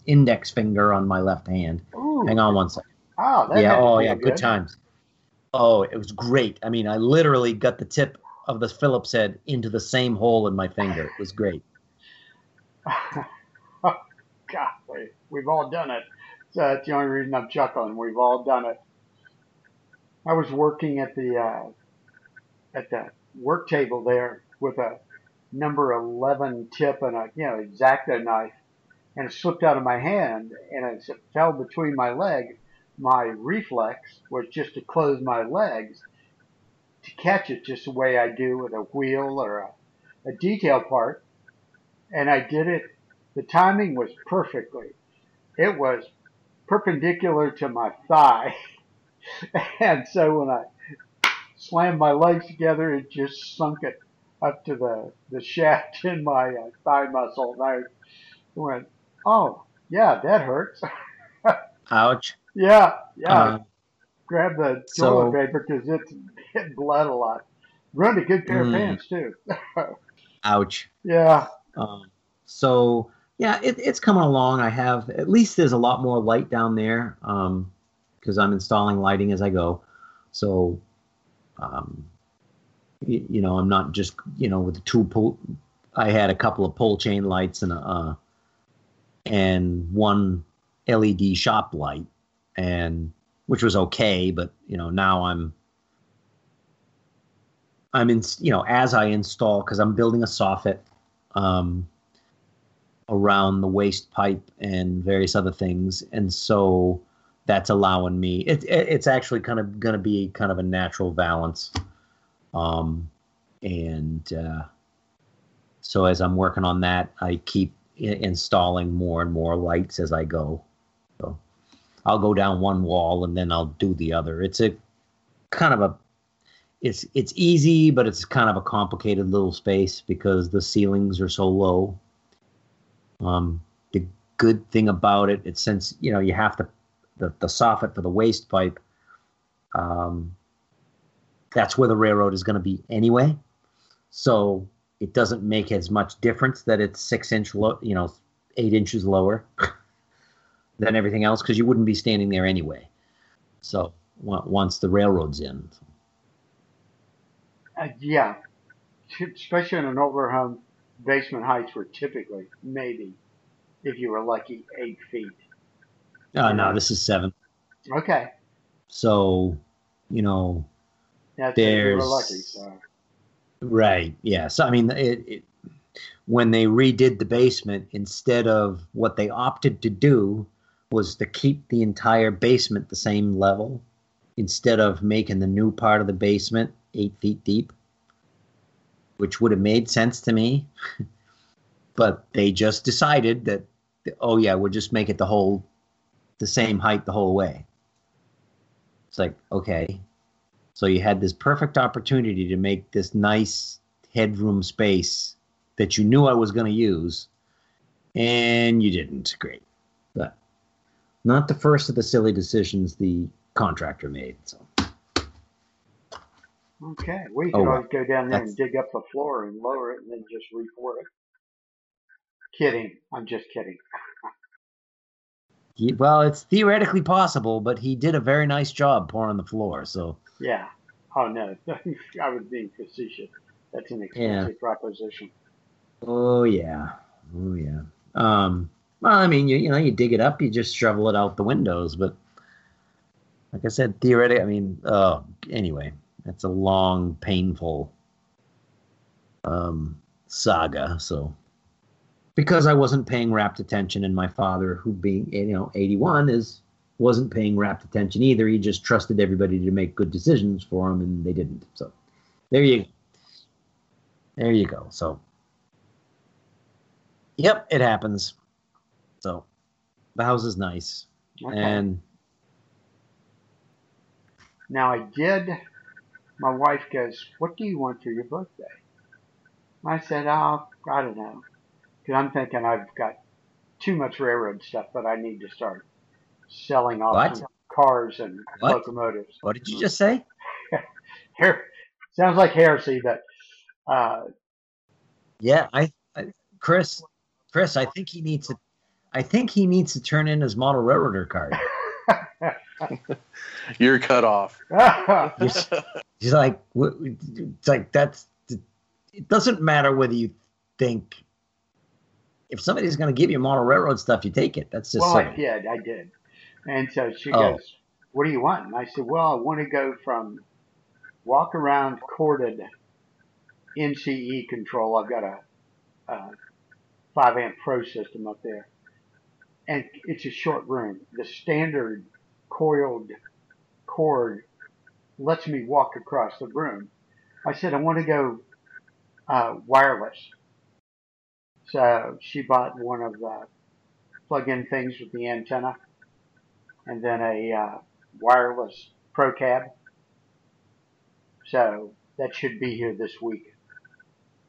D: index finger on my left hand.
B: Ooh.
D: Hang on one second.
B: Oh, that
D: yeah. Oh yeah. Good times. Oh, it was great. I mean, I literally got the tip of the Phillips head into the same hole in my finger. It was great.
B: God, we've all done it. So that's the only reason I'm chuckling. We've all done it. I was working at the uh, at the work table there with a number 11 tip and a you know exacto knife, and it slipped out of my hand, and it fell between my legs, my reflex was just to close my legs to catch it just the way I do with a wheel or a, a detail part, and I did it. The timing was perfectly. It was perpendicular to my thigh. and so when I slammed my legs together, it just sunk it up to the, the shaft in my uh, thigh muscle. And I went, oh, yeah, that hurts.
D: Ouch.
B: Yeah, yeah.
D: Uh,
B: Grab the
D: so-
B: toilet paper because it's it bled a lot. Run a good pair
D: Mm.
B: of pants, too.
D: ouch.
B: yeah.
D: Um, so yeah, it, it's coming along. I have at least there's a lot more light down there because I'm installing lighting as I go. So, um, you, you know, I'm not just you know with the two pull. I had a couple of pull chain lights and a uh, and one LED shop light, and which was okay. But you know now I'm I'm in you know as I install because I'm building a soffit um, around the waste pipe and various other things, and so that's allowing me. It, it it's actually kind of going to be kind of a natural balance, um, and uh, so as I'm working on that, I keep I- installing more and more lights as I go. So I'll go down one wall and then I'll do the other. It's a kind of a it's it's easy, but it's kind of a complicated little space because the ceilings are so low. Um, the good thing about it, it's since you know you have to the the soffit for the waste pipe. Um, that's where the railroad is going to be anyway, so it doesn't make as much difference that it's six inch low, you know, eight inches lower than everything else because you wouldn't be standing there anyway. So on- once the railroad's in,
B: Uh, yeah, especially in an home, basement heights were typically maybe, if you were lucky, eight feet.
D: Oh no, this is seven.
B: Okay,
D: So, you know,
B: that's if you were
D: There's-
B: lucky. So
D: right? Yeah. So I mean, it, it when they redid the basement, instead of what they opted to do was to keep the entire basement the same level, instead of making the new part of the basement eight feet deep, which would have made sense to me. but they just decided that, oh yeah, we'll just make it the whole, the same height the whole way. It's like okay, so you had this perfect opportunity to make this nice headroom space that you knew I was going to use, and you didn't. Great, but not the first of the silly decisions the contractor made. So
B: okay, we
D: Oh,
B: could always go down there and dig up the floor and lower it and then just re-pour it. Kidding, I'm just kidding.
D: he, well, it's theoretically possible, but he did a very nice job pouring the floor. So
B: Yeah. Oh no, I was being facetious. That's an expensive proposition.
D: oh yeah, oh yeah. Um, well, I mean, you you know, you dig it up, you just shovel it out the windows, but like I said, theoretically, I mean, uh, anyway, that's a long, painful um, saga. So, because I wasn't paying rapt attention, and my father, who being you know 81, is wasn't paying rapt attention either. He just trusted everybody to make good decisions for him, and they didn't. So, there you, there you go. So, yep, it happens. So, the house is nice,
B: Okay.
D: and
B: Now I did. My wife goes, "What do you want for your birthday?" I said, "Oh, I don't know," because I'm thinking I've got too much railroad stuff that I need to start selling off
D: What?
B: cars and
D: What?
B: locomotives.
D: what did you just say?
B: Here, sounds like heresy, but uh,
D: Yeah, I, I Chris, Chris, I think he needs to, I think he needs to turn in his model railroader card.
C: You're cut off.
D: He's, he's like, it's like that's, it doesn't matter whether you think if somebody's going to give you model railroad stuff, you take it. That's just
B: well,
D: so.
B: I did, I did. And so she
D: Oh.
B: goes, "What do you want?" And I said, "Well, I want to go from walk around corded NCE control. I've got a, a five amp pro system up there, and it's a short room. The standard coiled cord lets me walk across the room. I said, I want to go uh, wireless. So she bought one of the plug-in things with the antenna, and then a uh, wireless Pro Cab. So that should be here this week.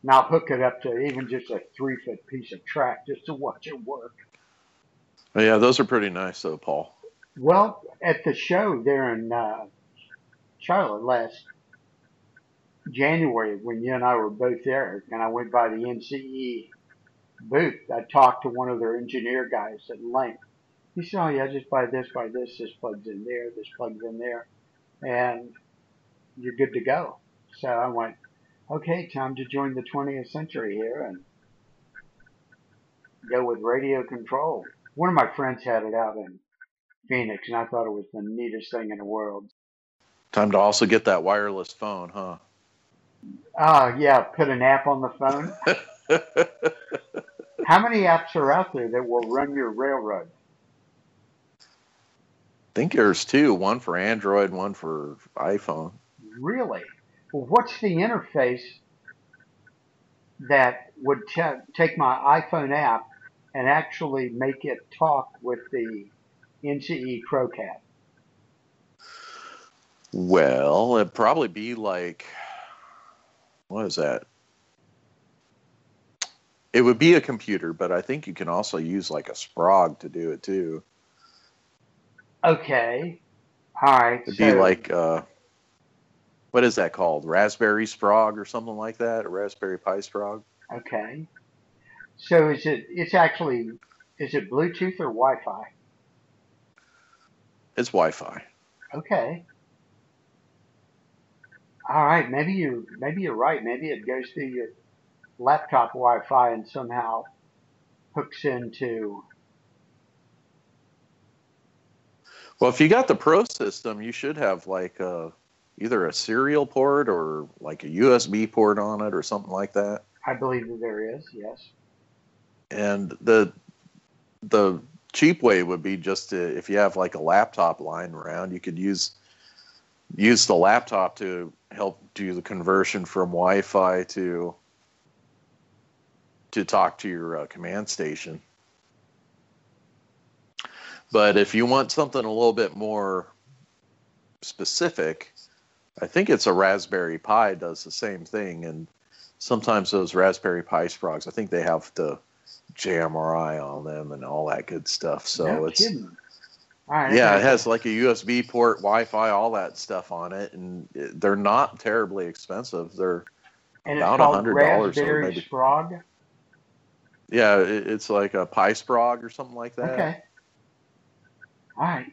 B: And I'll hook it up to even just a three-foot piece of track just to watch it work.
C: Oh, yeah, those are pretty nice, though, Paul.
B: Well, at the show there in uh, Charlotte last January, when you and I were both there, and I went by the NCE booth, I talked to one of their engineer guys at length. He said, "Oh yeah, just buy this, buy this. This plugs in there. This plugs in there, and you're good to go." So I went, "Okay, time to join the 20th century here and go with radio control." One of my friends had it out in Phoenix, and I thought it was the neatest thing in the world.
C: Time to also get that wireless phone, huh?
B: Ah, yeah, put an app on the phone. How many apps are out there that will run your railroad?
C: I think there's two one for Android, one for iPhone.
B: Really? Well, what's the interface that would ta take my iPhone app and actually make it talk with the NCE ProCab?
C: Well, it'd probably be like, what is that? It would be a computer, but I think you can also use like a Sprog to do it too.
B: Okay. All right.
C: It'd
B: so,
C: be like, uh, what is that called? Raspberry Sprog or something like that? A Raspberry Pi Sprog?
B: Okay. So is it? It's actually. Is it Bluetooth or Wi-Fi?
C: It's Wi-Fi.
B: Okay. All right. Maybe you. Maybe you're right. Maybe it goes through your laptop Wi-Fi and somehow hooks into.
C: Well, if you got the Pro system, you should have like uh either a serial port or like a USB port on it or something like that.
B: I believe that there is. Yes.
C: And the the cheap way would be just to if you have like a laptop lying around, you could use use the laptop to help do the conversion from Wi-Fi to to talk to your uh, command station. But if you want something a little bit more specific, I think it's a Raspberry Pi does the same thing, and sometimes those Raspberry Pi Sprogs, I think they have the JMRI on them and all that good stuff. So
B: no
C: it's
B: kidding. Right.
C: yeah, it has like a USB port, Wi-Fi, all that stuff on it, and they're not terribly expensive. They're
B: and
C: about
B: a
C: $100 or
B: Raspberry
C: maybe.
B: Sprog.
C: Yeah, it, it's like a Pi Sprog or something like that.
B: Okay. All right.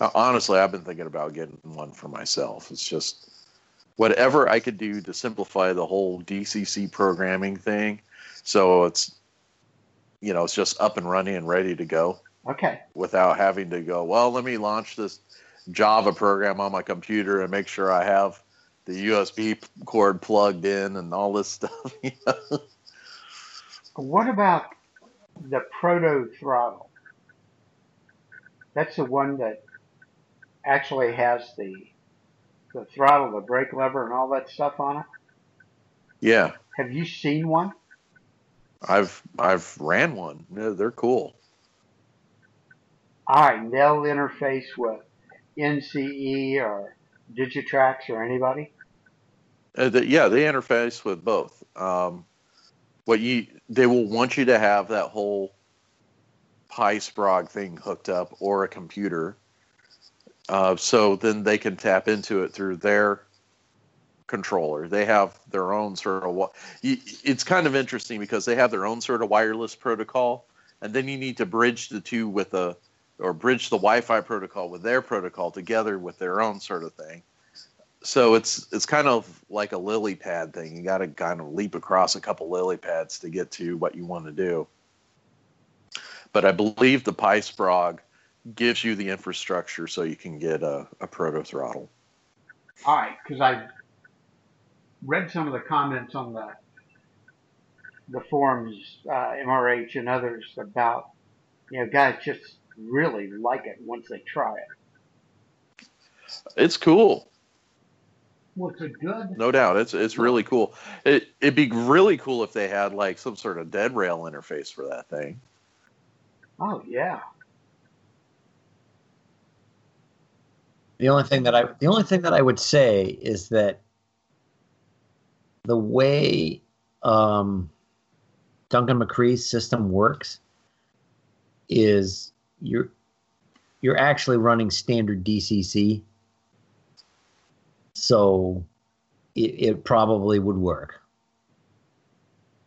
C: Uh, Honestly, I've been thinking about getting one for myself. It's just whatever I could do to simplify the whole DCC programming thing, so it's you know it's just up and running and ready to go
B: Okay.
C: without having to go. Well, let me launch this Java program on my computer and make sure I have the USB cord plugged in and all this stuff. you know?
B: What about the proto throttle? That's the one that actually has the the throttle, the brake lever, and all that stuff on it.
C: yeah,
B: Have you seen one?
C: I've I've ran one. Yeah, they're cool.
B: All right, and they'll interface with NCE or Digitrax or anybody.
C: Uh, the, yeah, they interface with both. Um, what you they will want you to have that whole Pi Sprog thing hooked up or a computer, uh, so then they can tap into it through their controller. They have their own sort of. It's kind of interesting because they have their own sort of wireless protocol, and then you need to bridge the two with a or bridge the Wi-Fi protocol with their protocol together with their own sort of thing so it's it's kind of like a lily pad thing. You got to kind of leap across a couple lily pads to get to what you want to do. But I believe the PiSprog gives you the infrastructure so you can get a, a proto throttle.
B: All right, because I read some of the comments on the the forums, uh, MRH and others about you know guys just really like it once they try it.
C: It's cool.
B: What's it good?
C: No doubt, it's it's really cool. It it'd be really cool if they had like some sort of dead rail interface for that thing.
B: Oh yeah.
D: The only thing that I the only thing that I would say is that the way um, Duncan McRee's system works is you're you're actually running standard DCC, so it, it probably would work.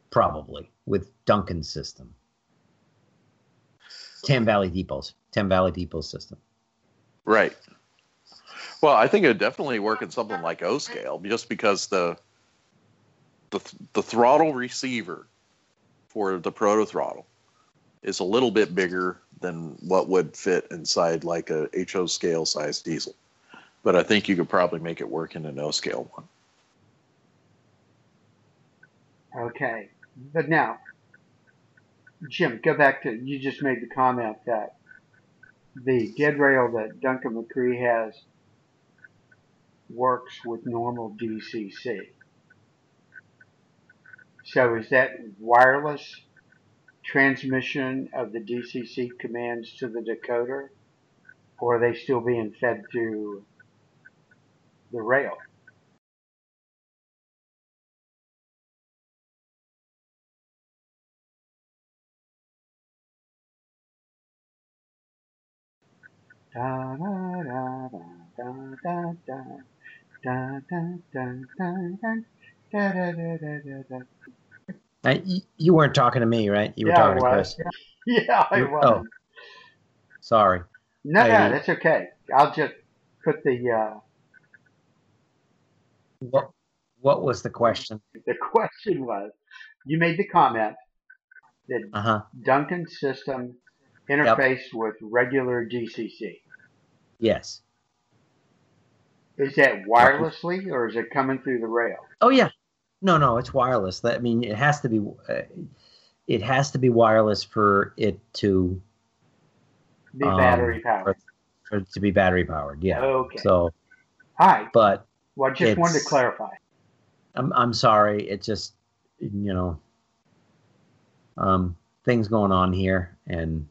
D: Probably with Duncan's system, Tam Valley Depots, Tam Valley Depot system.
C: Right. Well, I think it would definitely work in something like O scale, just because the the the throttle receiver for the proto throttle is a little bit bigger than what would fit inside like a HO scale size diesel. But I think you could probably make it work in an O scale one.
B: Okay, but now, Jim, go back to you just made the comment that the dead rail that Duncan McRee has works with normal DCC. So is that wireless transmission of the DCC commands to the decoder, or are they still being fed through the rail? Da, da, da, da, da, da, da, da, da, da, da, da, da, da, da, da, da.
D: Uh, y- you weren't talking to me, right? You were
B: Yeah, I
D: talking to. Chris.
B: Yeah, I
D: You-
B: was.
D: oh. Sorry.
B: No, no, that's okay. I'll just put the uh,
D: What What was the question?
B: the question was. You made the comment that
D: Uh huh.
B: Duncan's system interfaced with regular DCC.
D: Yes.
B: Is that wirelessly or is it coming through the rail?
D: Oh yeah. No, no, it's wireless. That I mean, it has to be. Uh, it has to be wireless for it to
B: Be
D: Um,
B: battery powered.
D: for it to be battery powered. Yeah.
B: Okay.
D: So,
B: right.
D: but
B: Well, I just wanted to clarify.
D: I'm I'm sorry. It just you know um things going on here and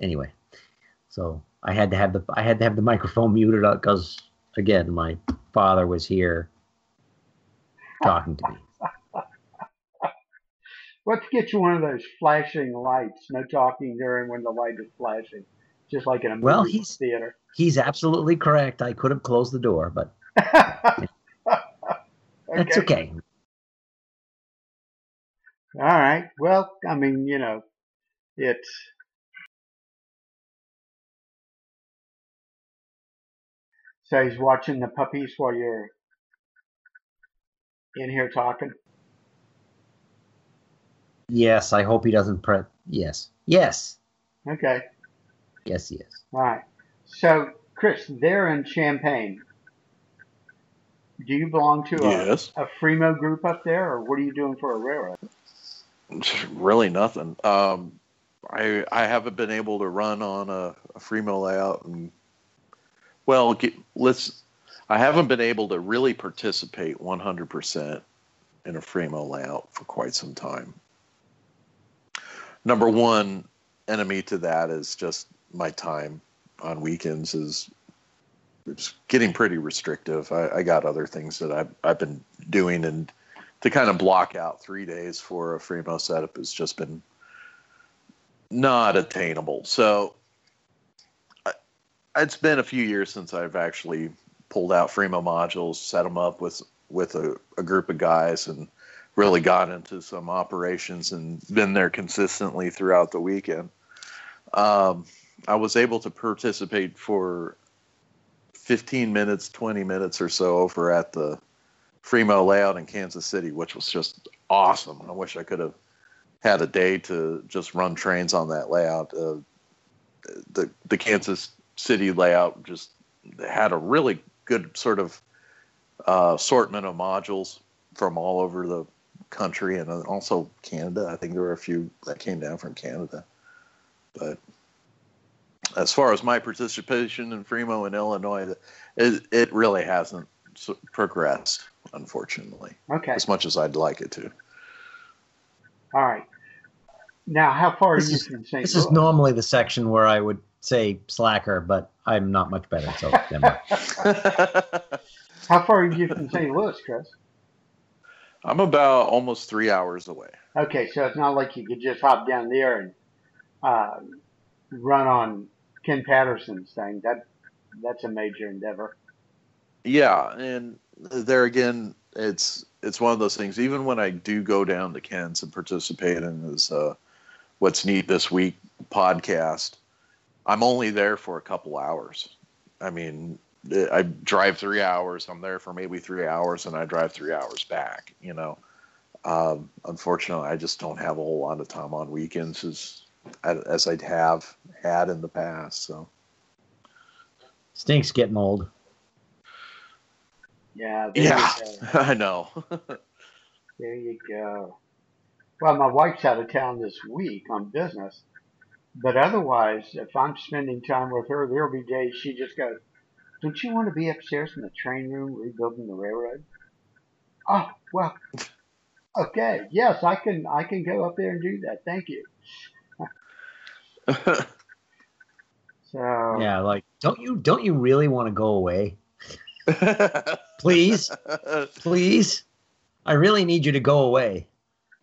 D: anyway. So I had to have the I had to have the microphone muted up because again my father was here talking to me.
B: Let's get you one of those flashing lights. No talking during when the light is flashing, just like in a movie
D: Well, he's-
B: theater.
D: He's absolutely correct. I could have closed the door, but that's okay.
B: All right. Well, I mean, you know, it's so he's watching the puppies while you're in here talking.
D: Yes, I hope he doesn't pre yes. Yes.
B: Okay.
D: Yes, yes.
B: All right. So, Chris, they're in Champaign. Do you belong to a,
C: Yes.
B: a Free-mo group up there, or what are you doing for a railroad?
C: Really nothing. Um, I I haven't been able to run on a, a Free-mo layout, and well, get, let's. I haven't been able to really participate 100% in a Fremo layout for quite some time. Number one enemy to that is just my time on weekends is it's getting pretty restrictive. I, I got other things that I've, I've been doing, and to kind of block out three days for a Free-mo setup has just been not attainable. So I, it's been a few years since I've actually pulled out Free-mo modules, set them up with with a, a group of guys, and really got into some operations and been there consistently throughout the weekend. Um, I was able to participate for 15 minutes, 20 minutes or so over at the Free-mo layout in Kansas City, which was just awesome. I wish I could have had a day to just run trains on that layout. Uh, the the Kansas City layout just had a really good sort of uh, assortment of modules from all over the country and also Canada. I think there were a few that came down from Canada. But as far as my participation in Free-mo in Illinois, it, it really hasn't progressed, unfortunately.
B: Okay.
C: As much as I'd like it to.
B: All right. Now, how far
D: this
B: are you
D: is,
B: from St.
D: This
B: Louis?
D: is normally the section where I would say slacker, but I'm not much better. So.
B: How far are you from St. Louis, Chris?
C: I'm about almost three hours away.
B: Okay, so it's not like you could just hop down there and uh, run on Ken Patterson's thing. That that's a major endeavor.
C: Yeah, and there again, it's it's one of those things. Even when I do go down to Ken's and participate in his uh, "What's Neat This Week" podcast, I'm only there for a couple hours. I mean, I drive three hours. I'm there for maybe three hours, and I drive three hours back. You know, um, unfortunately, I just don't have a whole lot of time on weekends as as I'd have had in the past. So
D: Stinks getting old.
B: Yeah. There
C: yeah,
B: You go.
C: I know.
B: There you go. Well, my wife's out of town this week on business, but otherwise, if I'm spending time with her, there'll be days she just goes, "Don't you want to be upstairs in the train room rebuilding the railroad?" Oh well. Okay. Yes, I can. I can go up there and do that. Thank you. So
D: Yeah, like don't you don't you really want to go away? Please, please. I really need you to go away.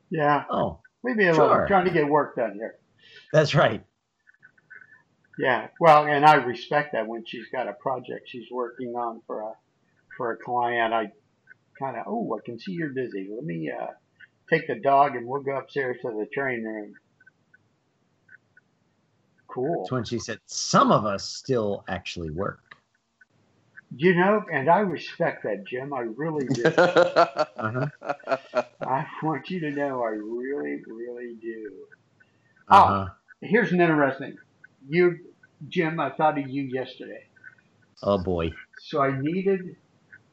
B: yeah,
D: Oh,
B: leave me alone. I'm
D: Sure.
B: trying to get work done here.
D: that's right.
B: Yeah, well, and I respect that when she's got a project she's working on for a for a client. I kind of, oh, I can see you're busy. Let me uh, take the dog and we'll go upstairs to the train room. Cool.
D: That's when she said, "Some of us still actually work."
B: You know, and I respect that, Jim. I really do.
D: Uh-huh.
B: I want you to know I really, really do.
D: Uh-huh.
B: Here's an interesting. You, Jim, I thought of you yesterday.
D: Oh boy.
B: So I needed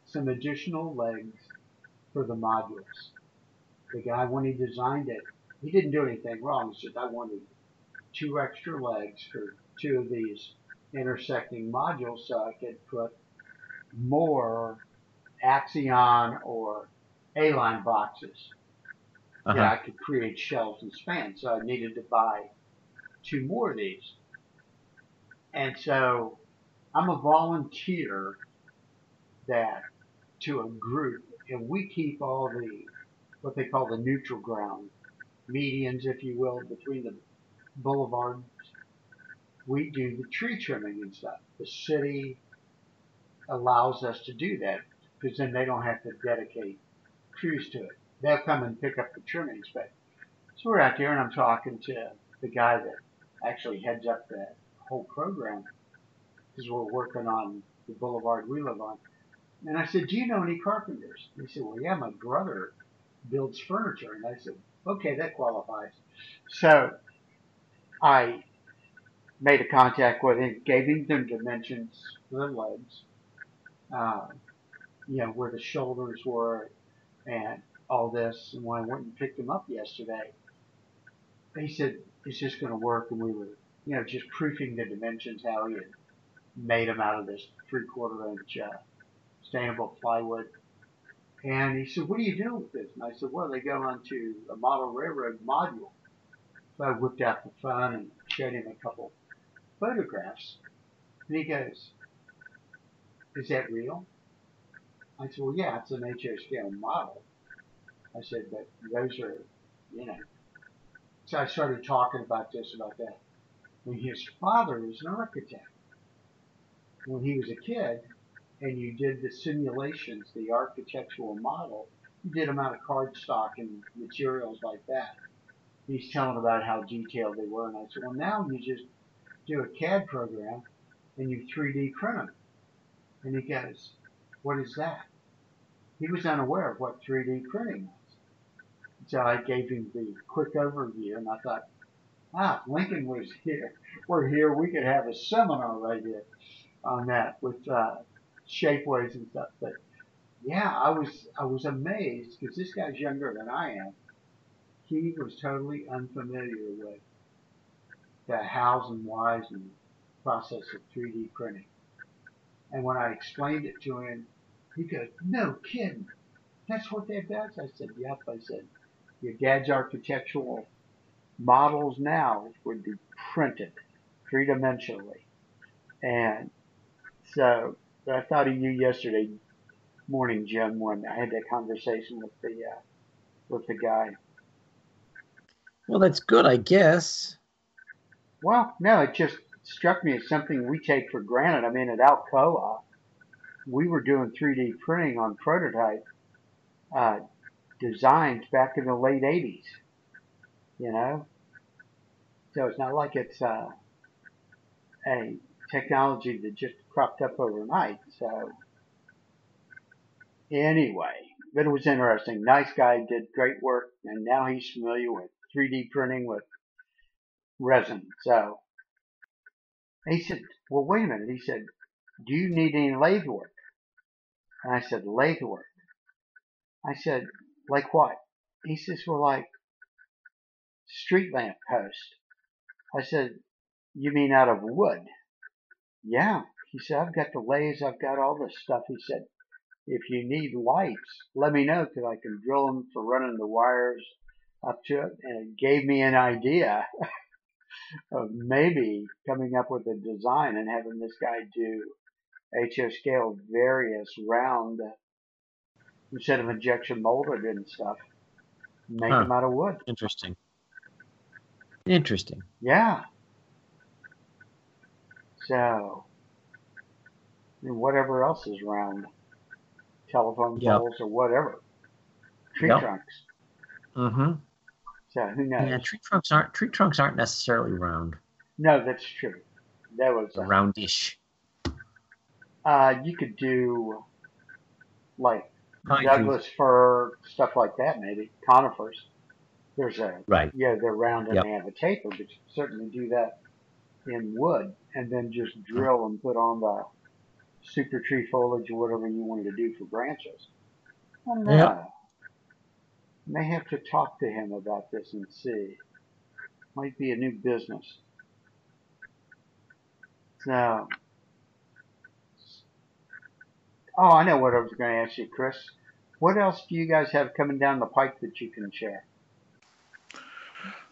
B: some additional legs for the modules. The guy, when he designed it, he didn't do anything wrong. He said, I wanted two extra legs for two of these intersecting modules so I could put more Axion or A-line boxes.
D: Uh-huh.
B: Yeah, I could create shelves and spans. So I needed to buy two more of these. And so I'm a volunteer that to a group and we keep all the what they call the neutral ground medians, if you will, between the boulevards. We do the tree trimming and stuff. The city allows us to do that because then they don't have to dedicate crews to it. They'll come and pick up the trimmings, but so we're out there and I'm talking to the guy that actually heads up that whole program because we're working on the boulevard we live on. And I said, Do you know any carpenters? And he said, Well, yeah, my brother builds furniture. And I said, Okay, that qualifies. So I made a contact with him, gave him the dimensions for the legs, uh, you know, where the shoulders were and all this. And when I went and picked him up yesterday, he said, It's just going to work. And we were, you know, just proofing the dimensions, how he had made them out of this three quarter inch uh, sustainable plywood. And he said, What do you do with this? And I said, Well, they go onto a model railroad module. I whipped out the phone and showed him a couple photographs. And he goes, Is that real? I said, Well, yeah, it's an HO scale model. I said, But those are, you know. So I started talking about this, about that. And his father was an architect. When he was a kid, and you did the simulations, the architectural model, you did them out of cardstock and materials like that. He's telling about how detailed they were, and I said, well, now you just do a CAD program and you 3D print them. And he goes, What is that? He was unaware of what 3D printing was. So I gave him the quick overview, and I thought, ah, Lincoln was here. We're here. We could have a seminar right here on that with uh, shapeways and stuff. But yeah, I was I was amazed because this guy's younger than I am. He was totally unfamiliar with the hows and whys and process of 3D printing. And when I explained it to him, he goes, "No kidding, that's what that does." I said, "Yep." I said, "Your dad's architectural models now would be printed three dimensionally," and so I thought of you yesterday morning, Jim, when I had that conversation with the uh, with the guy.
D: Well, that's good, I guess.
B: Well, no, it just struck me as something we take for granted. I mean, at Alcoa, we were doing 3D printing on prototype uh, designs back in the late 80s. You know, so it's not like it's uh, a technology that just cropped up overnight. So anyway, but it was interesting. Nice guy, did great work, and now he's familiar with 3D printing with resin. So he said, well, wait a minute. He said, do you need any lathe work? And I said, lathe work. I said, like what? He says, well, like street lamp post. I said, you mean out of wood? Yeah. He said, I've got the lathes. I've got all this stuff. He said, if you need lights, let me know because I can drill them for running the wires up to it. And it gave me an idea of maybe coming up with a design and having this guy do HO scale various round instead of injection molded and stuff. Make
D: Huh.
B: them out of wood.
D: Interesting. Interesting.
B: Yeah. So, whatever else is round, telephone
D: Yep.
B: poles or whatever, tree
D: Yep.
B: trunks.
D: Mm-hmm.
B: So who knows?
D: Yeah, tree trunks aren't tree trunks aren't necessarily round.
B: No, that's true. That was uh,
D: roundish.
B: uh, you could do like
D: Pine trees.
B: Douglas fir, stuff like that, maybe conifers. There's a
D: Right.
B: yeah, they're round and
D: Yep.
B: they have a taper, but you certainly do that in wood, and then just drill and put on the super tree foliage or whatever you wanted to do for branches. Don't.
D: Yep.
B: May have to talk to him about this and see. Might be a new business. So, oh, I know what I was going to ask you, Chris. What else do you guys have coming down the pike that you can share?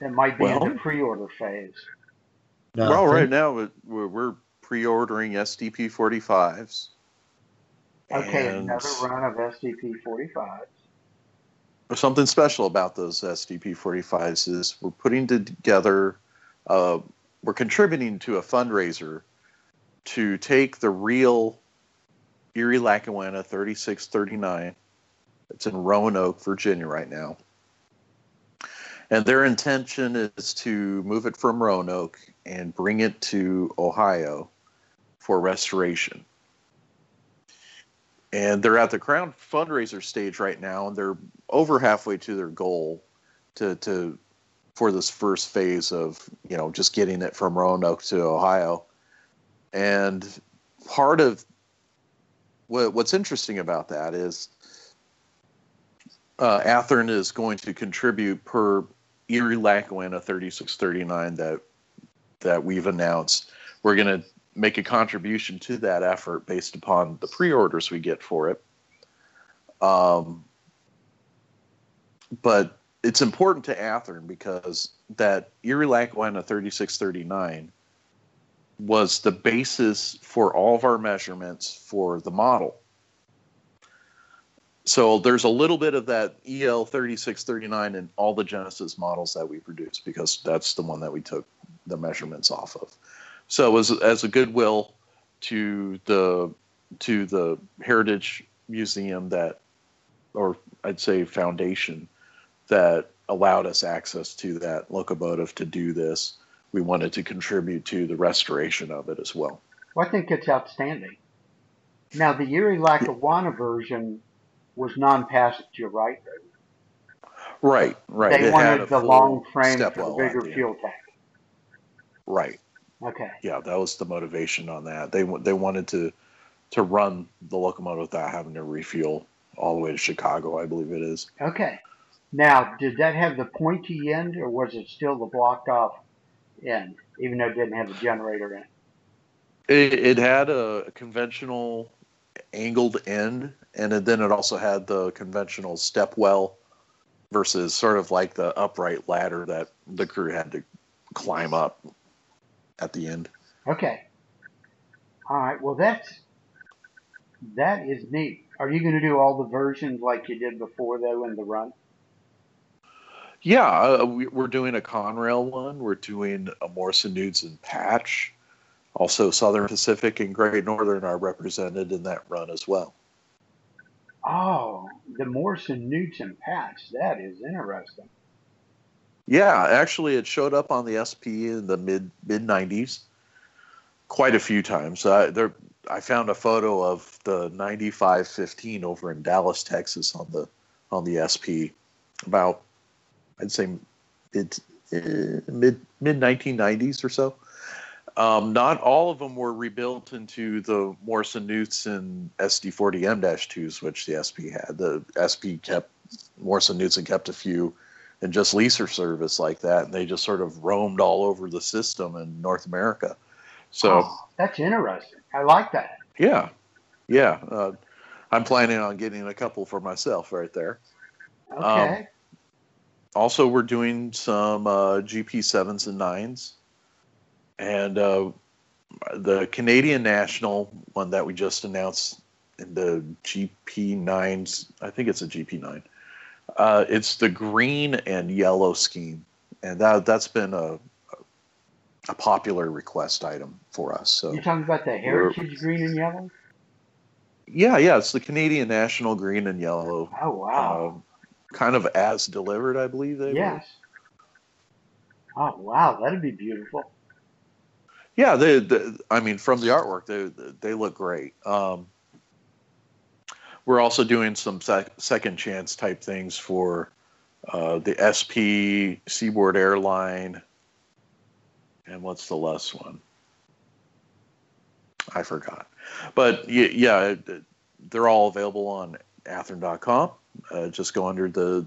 B: That might be in the pre-order phase.
D: No,
C: well, right now we're, we're pre-ordering SDP 45s.
B: Okay, another run of SDP 45s.
C: Something special about those SDP 45s is we're putting together, uh, we're contributing to a fundraiser to take the real Erie Lackawanna 3639. It's in Roanoke, Virginia right now. And their intention is to move it from Roanoke and bring it to Ohio for restoration. And they're at the Crown fundraiser stage right now, and they're over halfway to their goal to, to for this first phase of you know just getting it from Roanoke to Ohio. And part of what, what's interesting about that is uh, Athearn is going to contribute per Erie Lackawanna 3639 that that we've announced. We're going to make a contribution to that effort based upon the pre-orders we get for it. Um, but it's important to Athearn because that Erie Lackawanna 3639 was the basis for all of our measurements for the model. So there's a little bit of that EL 3639 in all the Genesis models that we produce because that's the one that we took the measurements off of. So as as a goodwill to the to the Heritage Museum that, or I'd say foundation, that allowed us access to that locomotive to do this. We wanted to contribute to the restoration of it as well.
B: Well, I think it's outstanding. Now, the Erie Lackawanna version was non-passenger, right?
C: Right, right.
B: They
C: It
B: wanted the long frame for the bigger fuel tank.
C: Right.
B: Okay.
C: Yeah, that was the motivation on that. They they wanted to to run the locomotive without having to refuel all the way to Chicago, I believe it is.
B: Okay. Now, did that have the pointy end, or was it still the blocked off end, even though it didn't have the generator in? it?
C: It, it had a conventional angled end, and then it also had the conventional step well versus sort of like the upright ladder that the crew had to climb up at the end.
B: Okay. All right. Well, that's that is neat. Are you going to do all the versions like you did before, though, in the run?
C: Yeah, uh, we, we're doing a Conrail one. We're doing a Morrison Knudsen patch. Also, Southern Pacific and Great Northern are represented in that run as well.
B: Oh, the Morrison Knudsen patch. That is interesting.
C: Yeah, actually, it showed up on the SP in the mid mid '90s quite a few times. Uh, there, I found a photo of the 9515 over in Dallas, Texas, on the on the SP about I'd say mid eh, mid mid 1990s or so. Um, not all of them were rebuilt into the Morrison Knudsen SD40M-2s, which the SP had. The SP kept Morrison Knudsen kept a few and just leaser service like that, and they just sort of roamed all over the system in North America. So
B: Oh, that's interesting. I like that.
C: yeah, yeah, uh, I'm planning on getting a couple for myself right there.
B: Okay.
C: Also, we're doing some uh, GP sevens and nines, and uh, the Canadian National one that we just announced in the GP nines. I think it's a GP nine. Uh, it's the green and yellow scheme, and that that's been a a popular request item for us. So
B: You're talking about the heritage green and yellow?
C: yeah, yeah, it's the Canadian National green and yellow.
B: Oh wow.
C: Um, kind of as delivered, I believe they were.
B: yes. Oh wow, that'd be beautiful.
C: Yeah, they, they, I mean, from the artwork, they they look great. Um, we're also doing some sec- second chance type things for uh, the SP Seaboard Airline, and what's the last one? I forgot, but yeah, they're all available on Athearn.com. Uh, just go under the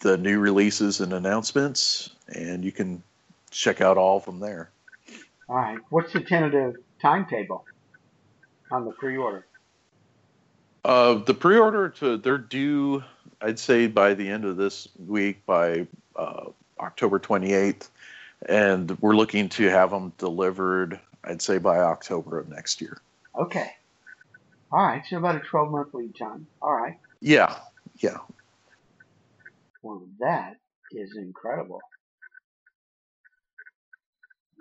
C: the new releases and announcements, and you can check out all of them there.
B: All right. What's the tentative timetable on the pre-order?
C: Uh, the pre-order to they're due, I'd say by the end of this week, by uh, October 28th, and we're looking to have them delivered. I'd say by October of next year.
B: Okay. All right. So about a 12 month lead time. All right.
C: Yeah, yeah.
B: Well, that is incredible.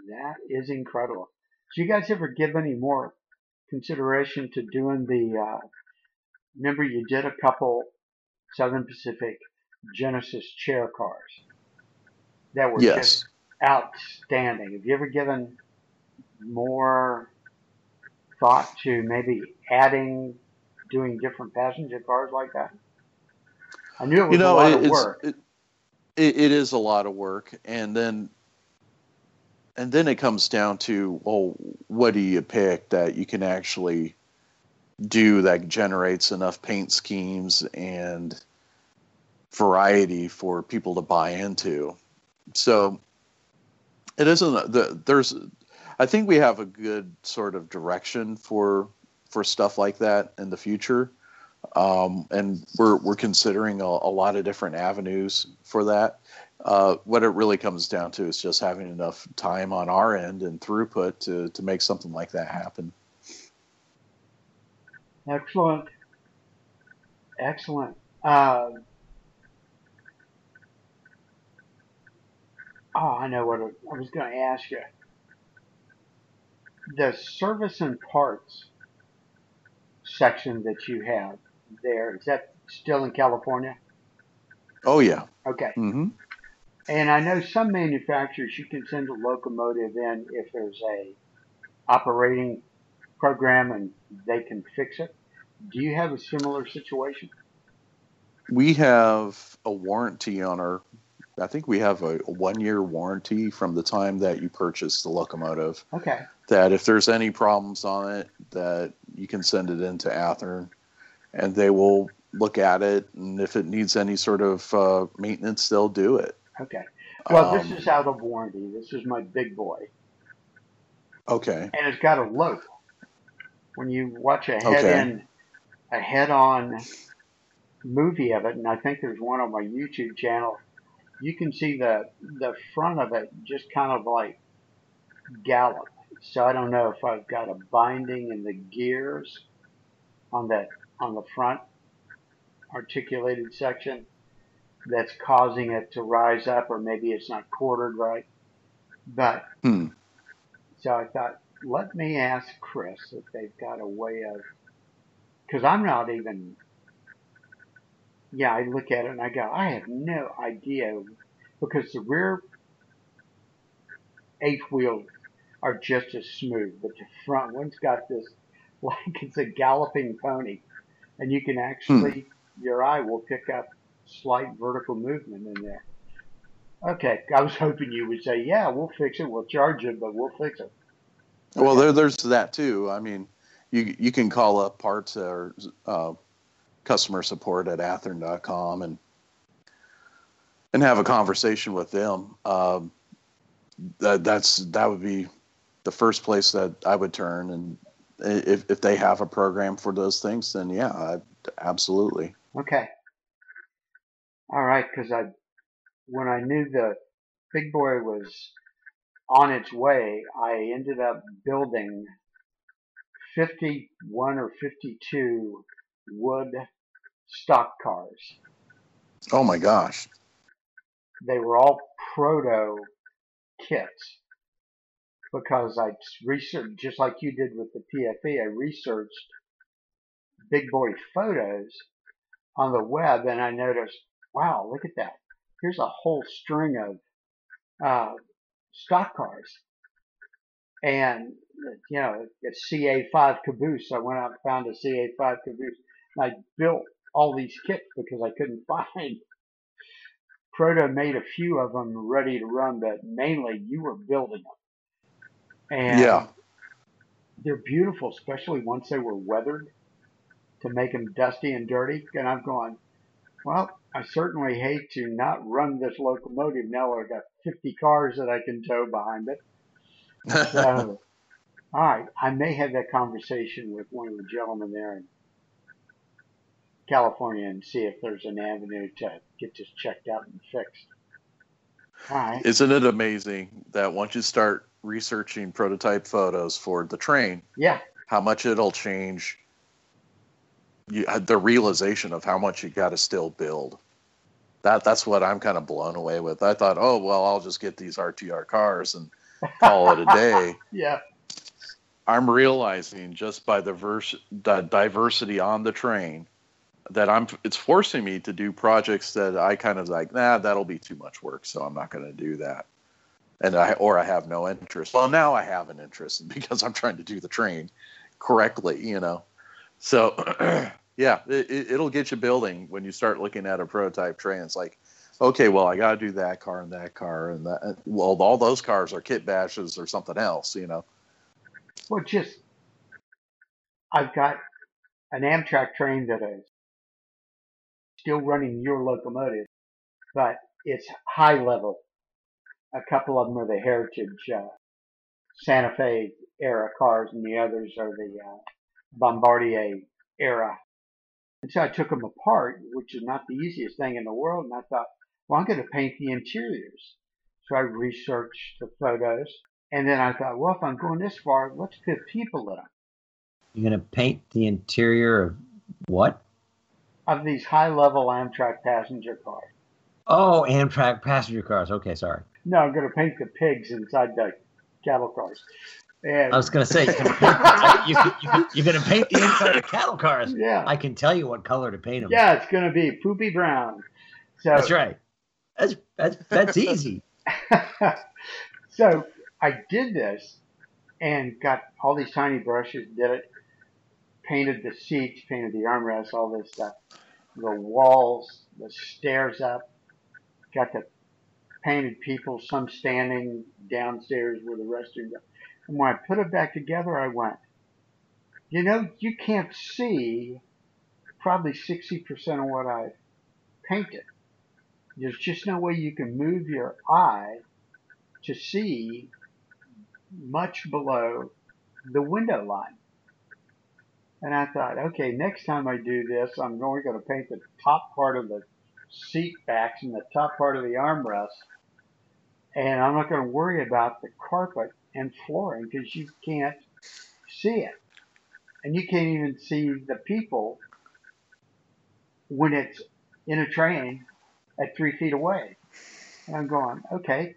B: That is incredible. Do you guys ever give any more consideration to doing the? Uh, remember, you did a couple Southern Pacific Genesis chair cars that were
C: Yes.
B: just outstanding. Have you ever given more thought to maybe adding, doing different passenger cars like that? I knew it was
C: you know,
B: a lot
C: it,
B: of work.
C: it, it, it is a lot of work, and then and then it comes down to well, what do you pick that you can actually do that generates enough paint schemes and variety for people to buy into. So it isn't the there's I think we have a good sort of direction for for stuff like that in the future. Um, and we're we're considering a, a lot of different avenues for that. Uh, what it really comes down to is just having enough time on our end and throughput to to make something like that happen.
B: Excellent. Excellent. Uh, oh, I know what I was going to ask you. The service and parts section that you have there, is that still in California?
C: Oh yeah.
B: Okay.
C: hmm
B: And I know some manufacturers you can send a locomotive in if there's a operating program and they can fix it. Do you have a similar situation?
C: We have a warranty on our. I think we have a, one-year warranty from the time that you purchase the locomotive.
B: Okay.
C: That if there's any problems on it, that you can send it into Athearn, and they will look at it, and if it needs any sort of uh, maintenance, they'll do it.
B: Okay. Well,
C: Um,
B: this is out of warranty. This is my big boy,
C: Okay.
B: and it's got a lope. When you watch a head-in, a head-on movie of it, and I think there's one on my YouTube channel, you can see the the front of it just kind of like gallop. So I don't know if I've got a binding in the gears on that on the front articulated section that's causing it to rise up, or maybe it's not quartered right. But
C: Hmm.
B: so I thought, let me ask Chris if they've got a way of, because I'm not even. Yeah, I look at it and I go, I have no idea, because the rear eighth wheels are just as smooth, but the front one's got this like it's a galloping pony, and you can actually hmm. your eye will pick up slight vertical movement in there. Okay, I was hoping you would say, yeah, we'll fix it, we'll charge it, but we'll fix it.
C: Well, there, there's that too. I mean, you you can call up parts or uh, customer support at athearn.com and and have a conversation with them. Um, that that's that would be the first place that I would turn, and if if they have a program for those things, then yeah, I, absolutely.
B: Okay. All right, because I, when I knew the big boy was on its way, I ended up building 51 or 52 wood stock cars.
C: Oh my gosh.
B: They were all proto kits because I researched, just like you did with the PFE, I researched big boy photos on the web and I noticed, wow, look at that. Here's a whole string of uh, stock cars. And, you know, it's CA5 caboose. I went out and found a CA5 caboose. And I built all these kits because I couldn't find. Proto made a few of them ready to run, but mainly you were building them. And
C: Yeah.
B: they're beautiful, especially once they were weathered to make them dusty and dirty. And I'm going, well, I certainly hate to not run this locomotive now. That I've got 50 cars that I can tow behind it. So, all right, I may have that conversation with one of the gentlemen there in California and see if there's an avenue to get this checked out and fixed. All right.
C: Isn't it amazing that once you start researching prototype photos for the train,
B: Yeah.
C: how much it'll change you, uh, the realization of how much you got to still build. That that's what I'm kind of blown away with. I thought, oh well, I'll just get these RTR cars and call it a day.
B: Yeah.
C: I'm realizing just by the, vers- the diversity on the train that I'm it's forcing me to do projects that I kind of like, nah, that'll be too much work, so I'm not going to do that. And I or I have no interest. Well, now I have an interest because I'm trying to do the train correctly, you know. So yeah, it, it'll get you building when you start looking at a prototype train. It's like, okay, well, I got to do that car and that car and that. Well, all those cars are kit bashes or something else, you know.
B: Well, just I've got an Amtrak train that is still running your locomotive, but it's high level. A couple of them are the Heritage uh, Santa Fe era cars, and the others are the uh, Bombardier era. And so I took them apart, which is not the easiest thing in the world, and I thought, well, I'm going to paint the interiors. So I researched the photos, and then I thought, well, if I'm going this far, let's put people in them.
D: You're gonna paint the interior of what?
B: Of these high-level Amtrak passenger cars.
D: Oh, Amtrak passenger cars. Okay, sorry.
B: No, I'm going to paint the pigs inside the cattle cars. And
D: I was gonna say you're gonna paint, you, you, you're gonna paint the inside of cattle cars.
B: yeah,
D: I can tell you what color to paint them.
B: yeah, it's going to be poopy brown. So
D: that's right. That's that's that's easy.
B: so I did this, and got all these tiny brushes, did it, painted the seats, painted the armrests, all this stuff, the walls, the stairs up, got the painted people, some standing downstairs where the restroom. And when I put it back together, I went, you know, you can't see probably 60% of what I painted. There's just no way you can move your eye to see much below the window line. And I thought, okay, next time I do this, I'm only going to paint the top part of the seat backs and the top part of the armrest. And I'm not going to worry about the carpet and flooring because you can't see it. And you can't even see the people when it's in a train at three feet away. And I'm going, okay,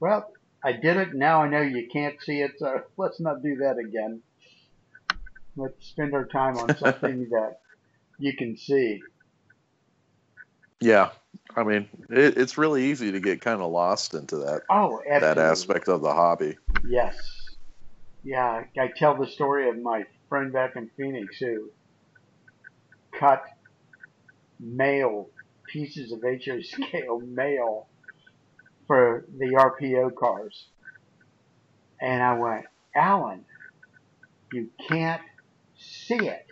B: well, I did it. Now I know you can't see it, so let's not do that again. Let's spend our time on something that you can see.
C: Yeah, I mean, it, it's really easy to get kind of lost into that
B: Oh, absolutely.
C: that aspect of the hobby.
B: Yes. Yeah, I tell the story of my friend back in Phoenix who cut mail, pieces of HO scale mail for the RPO cars. And I went, Alan, you can't see it.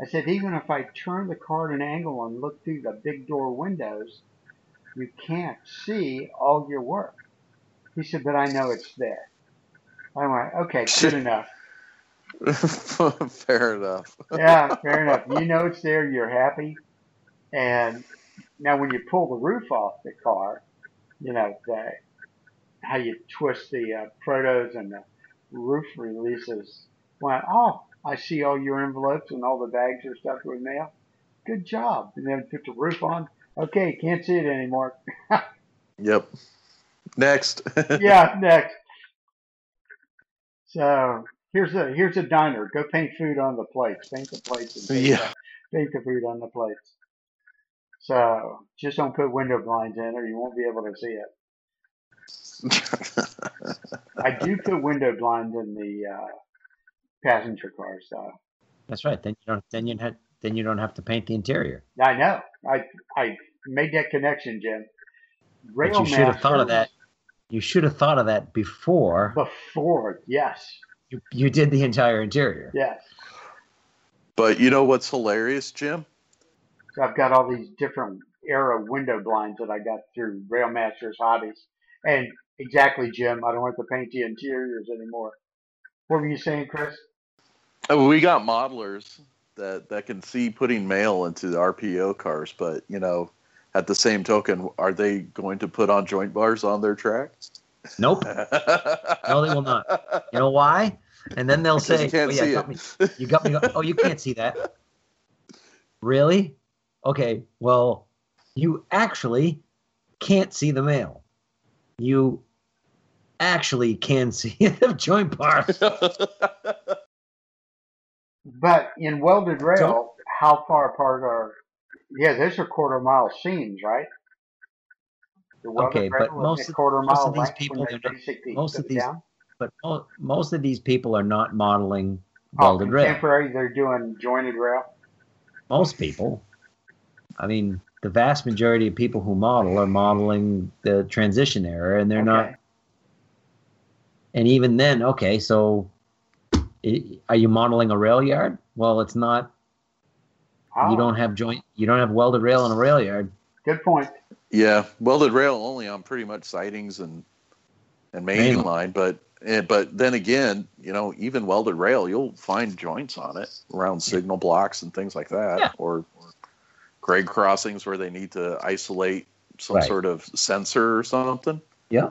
B: I said, even if I turn the car at an angle and look through the big door windows, you can't see all your work. He said, but I know it's there. I went, okay, good enough.
C: Fair enough.
B: Yeah, fair enough. You know it's there, you're happy. And now when you pull the roof off the car, you know, the, how you twist the uh, protos and the roof releases. Went, oh, I see all your envelopes and all the bags are stuffed with mail. Good job. And then put the roof on. Okay, can't see it anymore.
C: Yep. Next.
B: yeah, next. So here's a here's a diner. Go paint food on the plates. Paint the plates and
C: Yeah.
B: paint the food on the plates. So just don't put window blinds in, or you won't be able to see it. I do put window blinds in the uh, passenger cars, though.
D: That's right. Then you don't. Then you have. Then you don't have to paint the interior.
B: I know. I I made that connection, Jim.
D: But you should have thought of that. You should have thought of that before
B: before. Yes,
D: you, you did the entire interior.
B: yes.
C: but you know what's hilarious, Jim?
B: So I've got all these different era window blinds that I got through Railmaster's hobbies. And exactly, Jim, I don't have to paint the interiors anymore. What were you saying, Chris?
C: Oh, we got modelers that that can see putting mail into the RPO cars, but you know, at the same token, are they going to put on joint bars on their tracks?
D: Nope. No, they will not. You know why? And then they'll say,
C: you can't
D: oh, yeah,
C: see
D: got
C: it.
D: Me, you got me. Oh, you can't see that. Really? Okay. Well, you actually can't see the mail. You actually can see the joint bars.
B: But in welded rail, how far apart are? Yeah, those are quarter mile seams, right? The
D: Okay, but most
B: a
D: of-
B: quarter
D: most of these people,
B: when
D: they're
B: they
D: not- most of these
B: down.
D: But mo- most of these people are not modeling
B: Oh,
D: welded rail.
B: contemporary, they're doing jointed rail.
D: Most people. I mean, the vast majority of people who model are modeling the transition era, and they're not.
B: Okay.
D: And even then, okay, so i- are you modeling a rail yard? Well, it's not.
B: Oh,
D: You don't have joint. You don't have welded rail in a rail yard.
B: Good point.
C: yeah, welded rail only on pretty much sidings and and main
D: Main.
C: line, but eh, but then again, you know, even welded rail, you'll find joints on it around signal blocks and things like that,
D: Yeah.
C: or, or grade crossings where they need to isolate some
D: Right.
C: sort of sensor or something.
D: Yeah.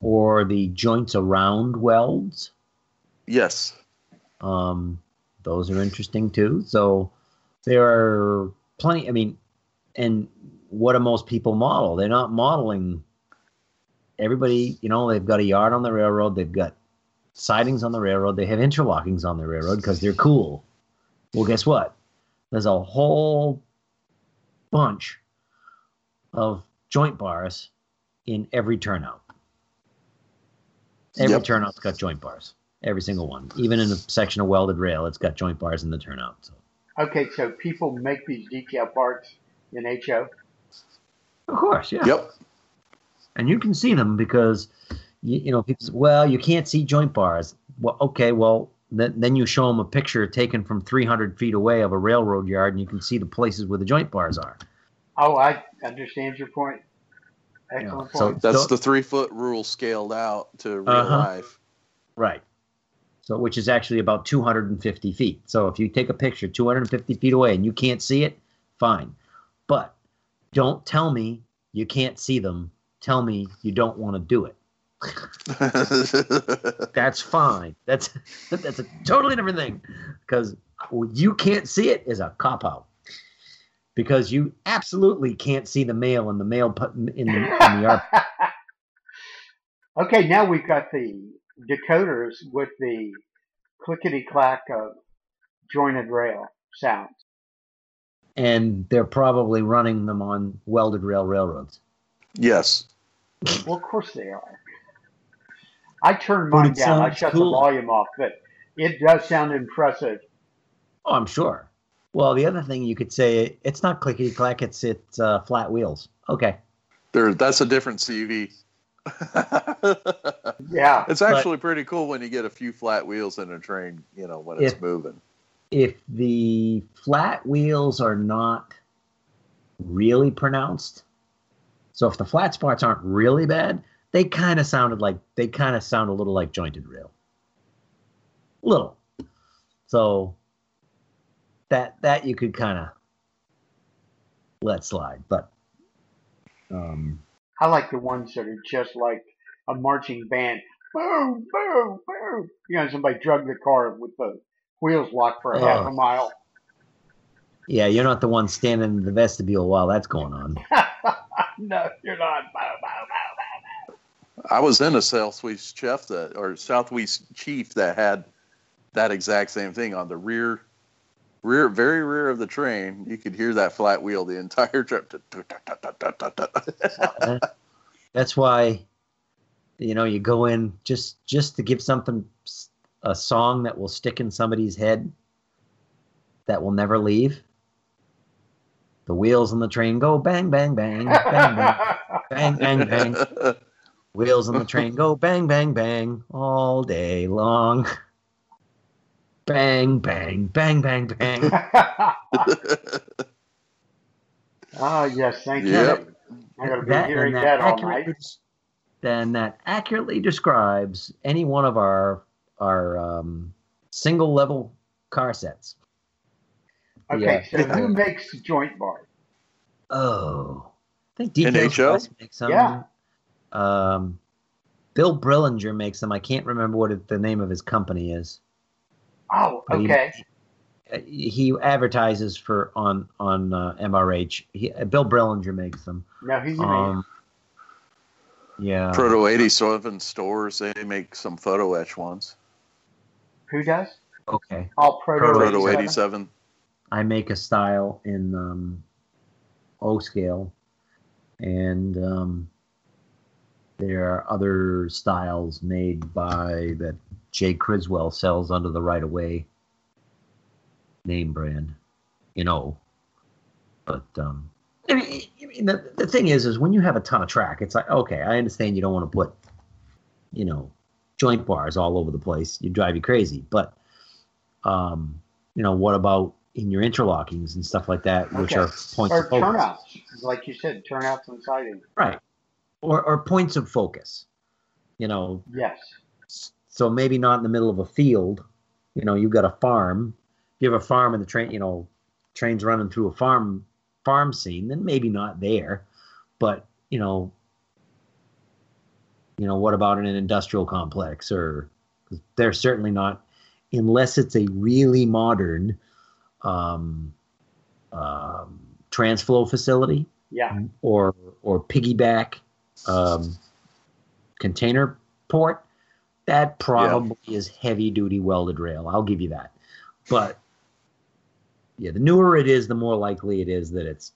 D: Or the joints around welds.
C: Yes,
D: Um, those are interesting too. So there are plenty. I mean, and what do most people model? They're not modeling. Everybody, you know, they've got a yard on the railroad. They've got sidings on the railroad. They have interlockings on the railroad because they're cool. Well, guess what? There's a whole bunch of joint bars in every turnout. Every
C: Yep.
D: turnout's got joint bars. Every single one. Even in a section of welded rail, it's got joint bars in the turnout. So
B: Okay, so people make these detail parts in HO.
D: of course, yeah.
C: Yep.
D: and you can see them because you, you know people say, well you can't see joint bars well okay well then, then you show them a picture taken from 300 feet away of a railroad yard and you can see the places where the joint bars are
B: Oh, I understand your point. Excellent
D: Yeah, so-
B: point.
C: That's
D: So-
C: the three foot rule scaled out to real
D: Uh-huh.
C: life.
D: right so which is actually about 250 feet so if you take a picture 250 feet away and you can't see it fine but don't tell me you can't see them tell me you don't want to do it that's fine. That's that's a totally different thing because you can't see it is a cop out because you absolutely can't see the mail in the mail put in the, in the yard.
B: okay, now we've got the decoders with the clickety clack of jointed rail sounds.
D: and they're probably running them on welded rail railroads.
C: yes.
B: Well, of course they are. I turned mine down. I shut
D: cool.
B: the volume off, but it does sound impressive.
D: Oh, I'm sure. Well, the other thing you could say it's not clickety clack. It's it's uh, flat wheels. Okay.
C: There, that's a different CV.
B: Yeah.
C: it's actually pretty cool when you get a few flat wheels in a train, you know, when it's
D: If-
C: moving.
D: if the flat wheels are not really pronounced, so if the flat spots aren't really bad, they kind of sounded like they kind of sound a little like jointed rail, little. So that that you could kind of let slide, but um,
B: I like the ones that are just like a marching band. Boom, boom, boom. You know, somebody drug the car with the wheels locked for a half
D: Oh.
B: a mile.
D: yeah, you're not the one standing in the vestibule while that's going on.
B: no, you're not. Bow, bow, bow, bow.
C: I was in a Southwest chef that, or Southwest chief that had that exact same thing on the rear, rear, very rear of the train, you could hear that flat wheel the entire trip.
D: That's why, you know, you go in just just to give something a song that will stick in somebody's head that will never leave. The wheels on the train go bang, bang, bang, bang, bang, bang, bang. bang. Wheels on the train go bang, bang, bang all day long. Bang bang bang bang bang.
B: Ah, yes, thank
C: Yep.
B: you. I'm going to be
D: That-
B: hearing
D: and
B: that all night.
D: des- Then that accurately describes any one of our our um, single level car sets.
B: Okay,
D: Yeah.
B: so who makes joint bars?
D: Oh, I think
C: In
D: Details
C: HO?
D: West makes them.
B: Yeah.
D: Um, Bill Brillinger makes them. I can't remember what it, the name of his company is.
B: Oh,
D: But he-
B: okay.
D: uh, He advertises for on on uh, MRH. He, uh, Bill Brillinger makes them.
B: No, he's amazing.
D: Um, yeah.
C: Proto 87 stores, they make some photo etch ones.
B: Who does?
D: okay.
B: Oh, Proto,
C: Proto
B: 87.
C: 87.
D: I make a style in um, O scale, and um, there are other styles made by that Jay Criswell sells under the right of way name brand, you know. But um, I mean, I mean, the, the thing is, is when you have a ton of track, it's like okay, I understand you don't want to put, you know, joint bars all over the place. You drive you crazy, but um, you know, what about in your interlockings and stuff like that, which
B: Okay.
D: are points
B: Or
D: of focus,
B: turnouts, like you said, turnouts and siding.
D: right? Or or points of focus, you know.
B: Yes.
D: So maybe not in the middle of a field. You know, you've got a farm. If you have a farm and the train, you know, trains running through a farm farm scene, then maybe not there. But you know, you know, what about in an industrial complex or 'cause they're certainly not, unless it's a really modern um, um, Transflo facility
B: Yeah.
D: or or piggyback um, container port, that probably is heavy duty welded rail. I'll give you that. But yeah, the newer it is, the more likely it is that it's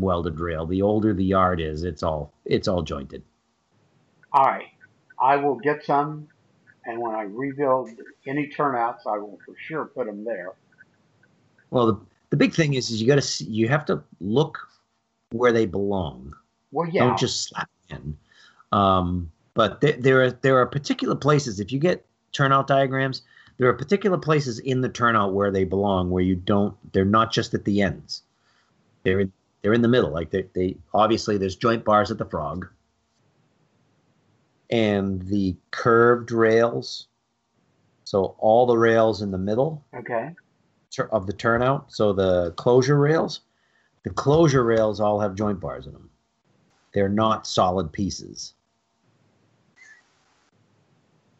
D: welded rail. The older the yard is, it's all it's all jointed.
B: All right. I will get some, and when I rebuild any turnouts, I will for sure put them there.
D: Well, the, the big thing is, is you got to see, you have to look where they belong.
B: Well, yeah,
D: Don't just slap in. Um, but there, there are there are particular places. If you get turnout diagrams, there are particular places in the turnout where they belong, where you don't. They're not just at the ends. They're in they're in the middle. Like they, they obviously there's joint bars at the frog, and the curved rails. So all the rails in the middle
B: okay,
D: of the turnout. So the closure rails, the closure rails all have joint bars in them. They're not solid pieces.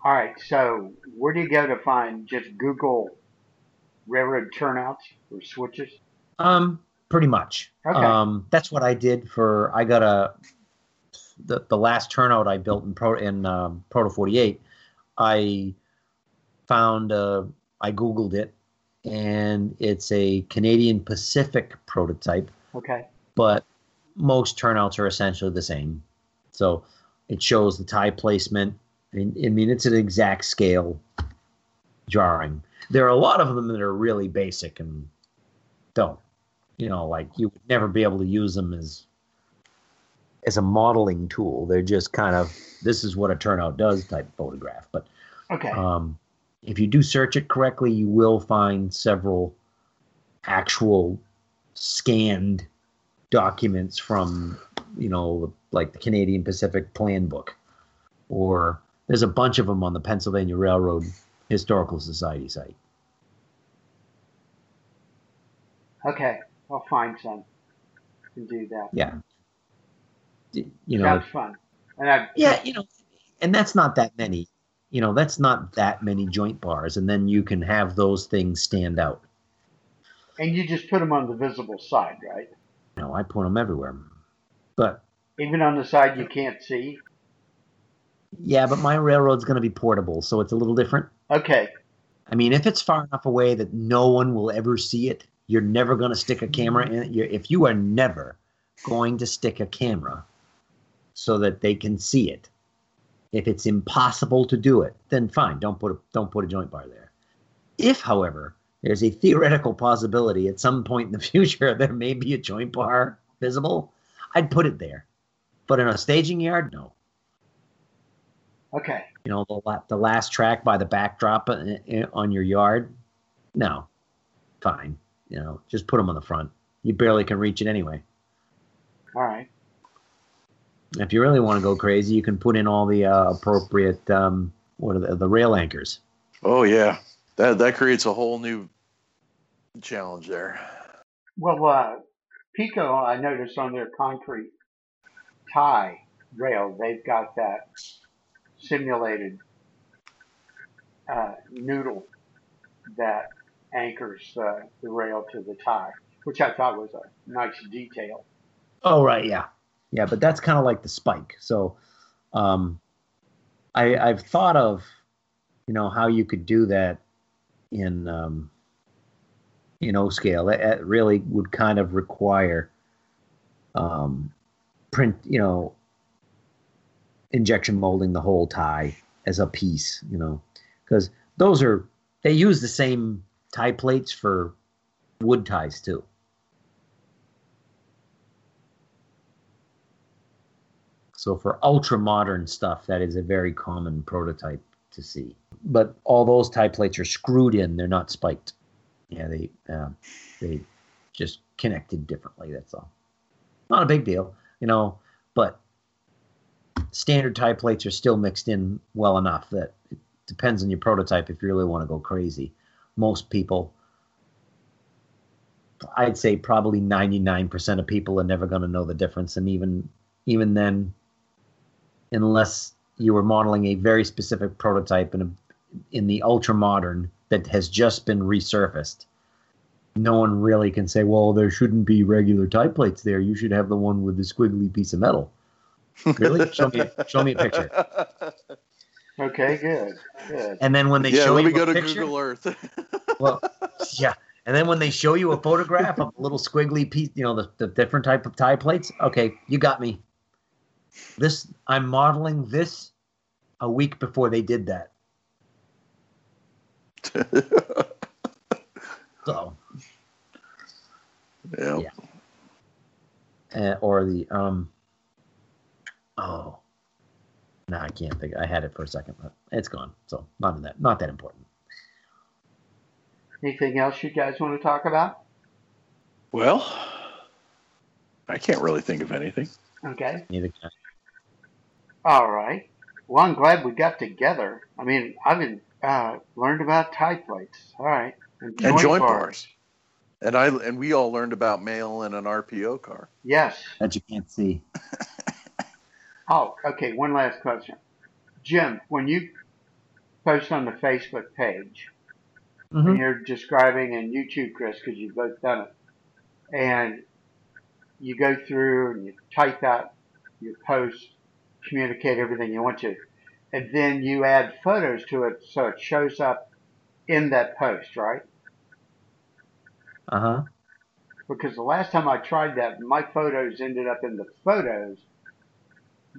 B: All right. So where do you go to find just Google railroad turnouts or switches?
D: Um, pretty much.
B: Okay.
D: Um, that's what I did for. I got a the the last turnout I built in Pro in um, Proto 48. I found uh, I googled it, and it's a Canadian Pacific prototype,
B: Okay,
D: but most turnouts are essentially the same. So it shows the tie placement. I mean, I mean it's an exact scale jarring. There are a lot of them that are really basic and don't. You know, like you would never be able to use them as as a modeling tool. They're just kind of this is what a turnout does type photograph. But
B: okay,
D: um, if you do search it correctly, you will find several actual scanned documents from, you know, like the Canadian Pacific Plan Book, or there's a bunch of them on the Pennsylvania Railroad Historical Society site.
B: okay. I'll find some and do that.
D: Yeah, you know,
B: Sounds fun. And I
D: yeah, you know, and that's not that many. You know, that's not that many joint bars, and then you can have those things stand out.
B: and you just put them on the visible side, right?
D: Know, I put them everywhere, but
B: Even on the side you can't see.
D: Yeah, but my railroad's going to be portable, so it's a little different.
B: Okay,
D: I mean, if it's far enough away that no one will ever see it, you're never going to stick a camera in it. You're, if you are never going to stick a camera so that they can see it, if it's impossible to do it, then fine, don't put a don't put a joint bar there. If, however, there's a theoretical possibility at some point in the future there may be a joint bar visible, I'd put it there. But in a staging yard, no
B: okay,
D: you know the the last track by the backdrop i- i- on your yard? No. Fine. You know just put them on the front. You barely can reach it anyway.
B: All right.
D: if you really want to go crazy you can put in all the uh, appropriate um, what are the, the rail anchors.
C: Oh yeah, that that creates a whole new challenge there.
B: Well, uh, Peco, I noticed on their concrete tie rail, they've got that simulated uh, noodle that anchors uh, the rail to the tie, which I thought was a nice detail.
D: oh right yeah yeah but that's kind of like the spike so um, I, i've thought of you know how you could do that in um, in O scale. It, it really would kind of require um, print, you know, injection molding the whole tie as a piece, you know, because those are they use the same tie plates for wood ties too. So for ultra modern stuff, that is a very common prototype to see. But all those tie plates are screwed in; they're not spiked. Yeah, they uh, they just connected differently. That's all. Not a big deal, you know. But standard tie plates are still mixed in well enough that it depends on your prototype if you really want to go crazy. Most people, I'd say probably 99% of people are never going to know the difference. And even even then, unless you were modeling a very specific prototype in a, in the ultra modern that has just been resurfaced, no one really can say, well, there shouldn't be regular tie plates there. You should have the one with the squiggly piece of metal. Really? show me, show me a picture.
B: Okay, good, good.
D: And then when they
C: yeah,
D: show
C: let
D: you
C: me go
D: a
C: to
D: picture,
C: Google Earth.
D: well, yeah. And then when they show you a photograph of a little squiggly piece, you know, the, the different type of tie plates, okay, you got me. This I'm modeling this a week before they did that. So,
C: yeah.
D: Yeah. uh, or the um, oh, no, I can't think. I had it for a second, but it's gone. So not that not that important.
B: Anything else you guys want to talk about?
C: Well, I can't really think of anything.
B: Okay.
D: Neither can
B: All right. Well, I'm glad we got together. I mean, I've been, uh, learned about tie plates. All right.
C: And joint bars. And I and we all learned about mail in an RPO car.
B: Yes.
D: I. that you can't see.
B: Oh, okay. One last question. Jim, when you post on the Facebook page, and
D: Mhm.
B: you're describing, and you too, Chris, because you've both done it, and you go through and you type out your post, communicate everything you want to, and then you add photos to it so it shows up in that post, right?
D: Uh huh.
B: Because the last time I tried that, my photos ended up in the photos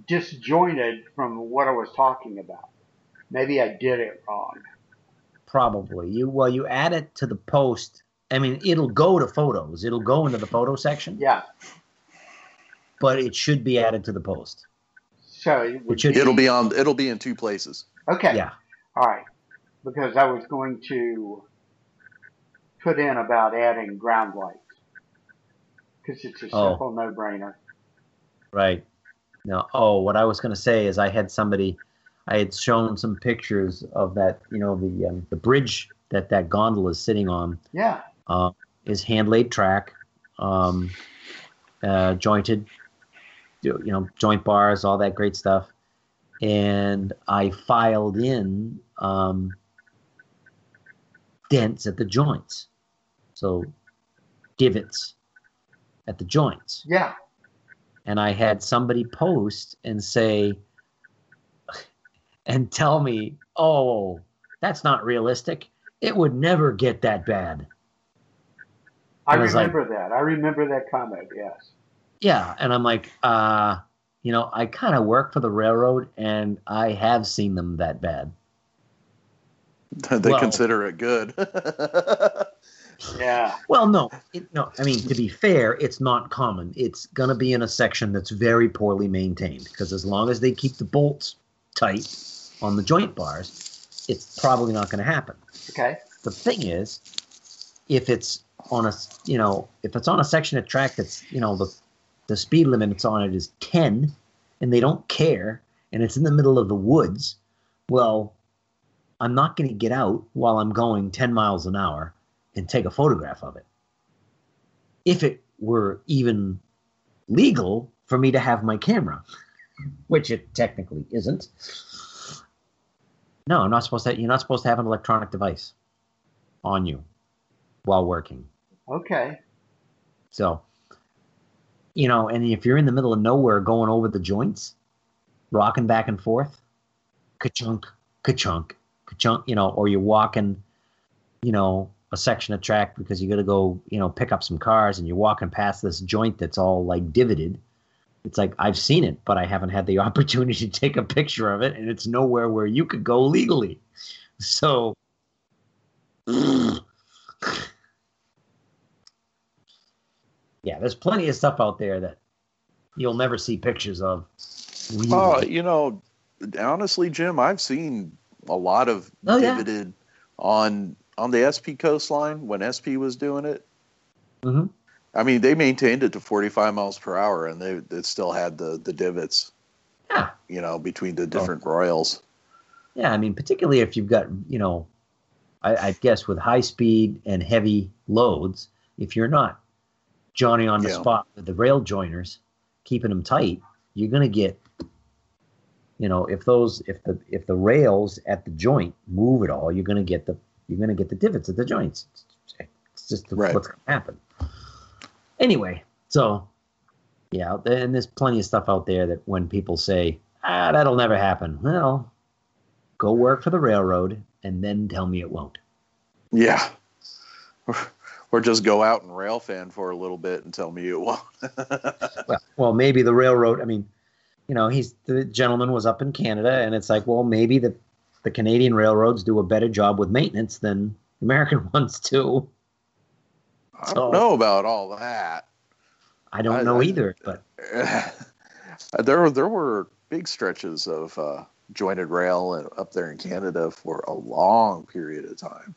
B: disjointed from what I was talking about. Maybe I did it wrong.
D: Probably you. Well, you add it to the post. I mean, it'll go to photos. It'll go into the photo section,
B: Yeah.
D: but it should be added to the post.
B: So it would
D: It should-
C: It'll be on it'll be in two places.
B: Okay.
D: Yeah.
B: All right. Because I was going to put in about adding ground lights. Because it's a
D: Oh.
B: simple no-brainer.
D: Right. No. Oh, what I was going to say is I had somebody, I had shown some pictures of that. You know, the um, the bridge that that gondola is sitting on
B: Yeah.
D: uh, is hand laid track, um, uh, jointed, you you know, joint bars, all that great stuff. And I filed in um, dents at the joints, so divots at the joints
B: Yeah.
D: And I had somebody post and say and tell me, "Oh, that's not realistic. It would never get that bad."
B: I
D: I was like-
B: remember that. I remember that comment. Yes.
D: Yeah, and I'm like, uh, you know, I kind of work for the railroad and I have seen them that bad.
C: they
D: Well-
C: consider it good.
B: Yeah.
D: Well, no, it, no. I mean, to be fair, it's not common. It's gonna be in a section that's very poorly maintained because as long as they keep the bolts tight on the joint bars, it's probably not going to happen.
B: Okay.
D: the thing is if it's on a you know if it's on a section of track that's you know the the speed limit it's on it is 10 and they don't care and it's in the middle of the woods well i'm not going to get out while i'm going 10 miles an hour and take a photograph of it if it were even legal for me to have my camera which it technically isn't no i'm not supposed to you're not supposed to have an electronic device on you while working.
B: Okay.
D: So, you know, and if you're in the middle of nowhere going over the joints, rocking back and forth, ka-chunk, ka-chunk, ka-chunk, you know, or you're walking, you know, a section of track because you got to go, you know, pick up some cars and you're walking past this joint that's all like divoted. It's like I've seen it, but I haven't had the opportunity to take a picture of it, and it's nowhere where you could go legally. So, yeah, there's plenty of stuff out there that you'll never see pictures of.
C: Oh, you know, honestly, Jim, I've seen a lot of
D: Oh, yeah.
C: divoted on on the SP coastline when SP was doing it.
D: Mhm.
C: I mean, they maintained it to 45 miles per hour, and they it still had the the divots,
D: Yeah.
C: you know, between the
D: Oh.
C: different royals.
D: Yeah, I mean, particularly if you've got, you know, I, I guess with high speed and heavy loads, if you're not Johnny on the
C: Yeah.
D: spot with the rail joiners, keeping them tight, you're gonna get, you know, if those if the if the rails at the joint move at all, you're gonna get the you're gonna get the divots at the joints. It's, just
C: Right.
D: what's gonna happen. Anyway, so yeah, and there's plenty of stuff out there that when people say, ah, that'll never happen. Well, go work for the railroad and then tell me it won't.
C: Yeah. Or just go out and rail fan for a little bit and tell me it won't.
D: Well, well, maybe the railroad. I mean, you know, he's the gentleman was up in Canada, and it's like, well, maybe the the Canadian railroads do a better job with maintenance than American ones do.
C: I don't know about all that.
D: I don't
C: I-
D: know
C: I-
D: either, but
C: there were there were big stretches of uh, jointed rail up there in Canada for a long period of time.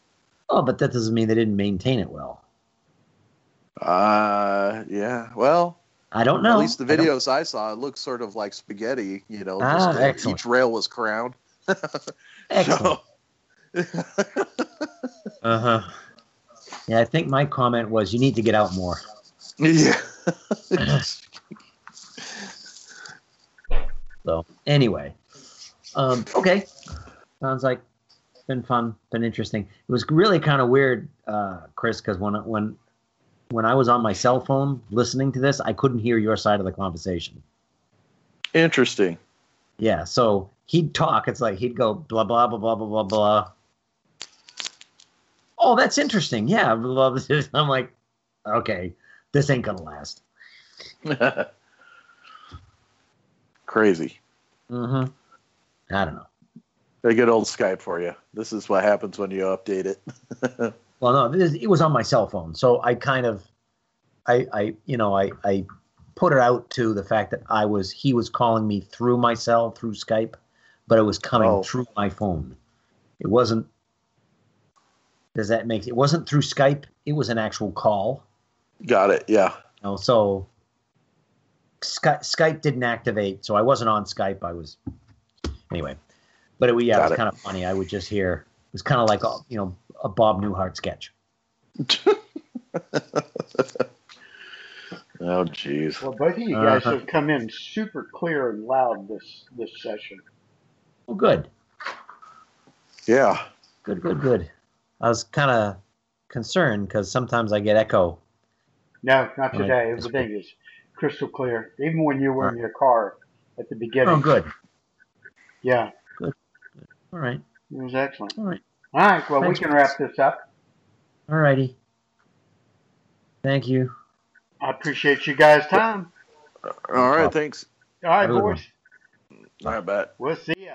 D: oh, but that doesn't mean they didn't maintain it well.
C: Uh, yeah. Well,
D: I don't know.
C: at least the videos I, saw, it looked sort of like spaghetti. You know,
D: Ah,
C: just, each rail was crowned.
D: Excellent.
C: So-
D: Uh huh. Yeah, I think my comment was you need to get out more.
C: yeah.
D: So anyway, um, okay, sounds like been fun, been interesting. It was really kind of weird, uh, Chris, because when when when I was on my cell phone listening to this, I couldn't hear your side of the conversation.
C: Interesting.
D: Yeah, so he'd talk. It's like he'd go blah blah blah blah blah blah blah. Oh, that's interesting. Yeah, blah, blah, blah. I'm like, okay, this ain't gonna last.
C: Crazy.
D: Mm-hmm. I don't know.
C: A good old Skype for you. This is what happens when you update it.
D: Well, no, this, it was on my cell phone, so I kind of, I, I, you know, I, I put it out to the fact that I was, he was calling me through my cell through Skype, but it was coming
C: Oh.
D: through my phone. It wasn't. Does that make it wasn't through Skype? It was an actual call.
C: Got it. Yeah.
D: You know, so Sky, Skype didn't activate, so I wasn't on Skype. I was anyway, but it, yeah, it was
C: it.
D: kind of funny. I would just hear it was kind of like a, you know a Bob Newhart sketch.
C: Oh, jeez.
B: Well, both of you guys
D: Uh-huh.
B: have come in super clear and loud this this session.
D: Well, good,
C: Yeah.
D: good, good, good. I was kind of concerned because sometimes I get echo.
B: No, not
D: Right.
B: today. Everything is crystal clear. Even when you were in your car at the beginning.
D: Oh, good.
B: Yeah, Good.
D: All right,
B: it was excellent.
D: all right,
B: All right, well,
D: Thanks.
B: we can wrap this up.
D: all righty. Thank you.
B: I appreciate you guys' time.
C: All right. Thanks.
B: All right,
D: Have a good one.
B: boys.
C: All right, bet.
B: We'll see ya.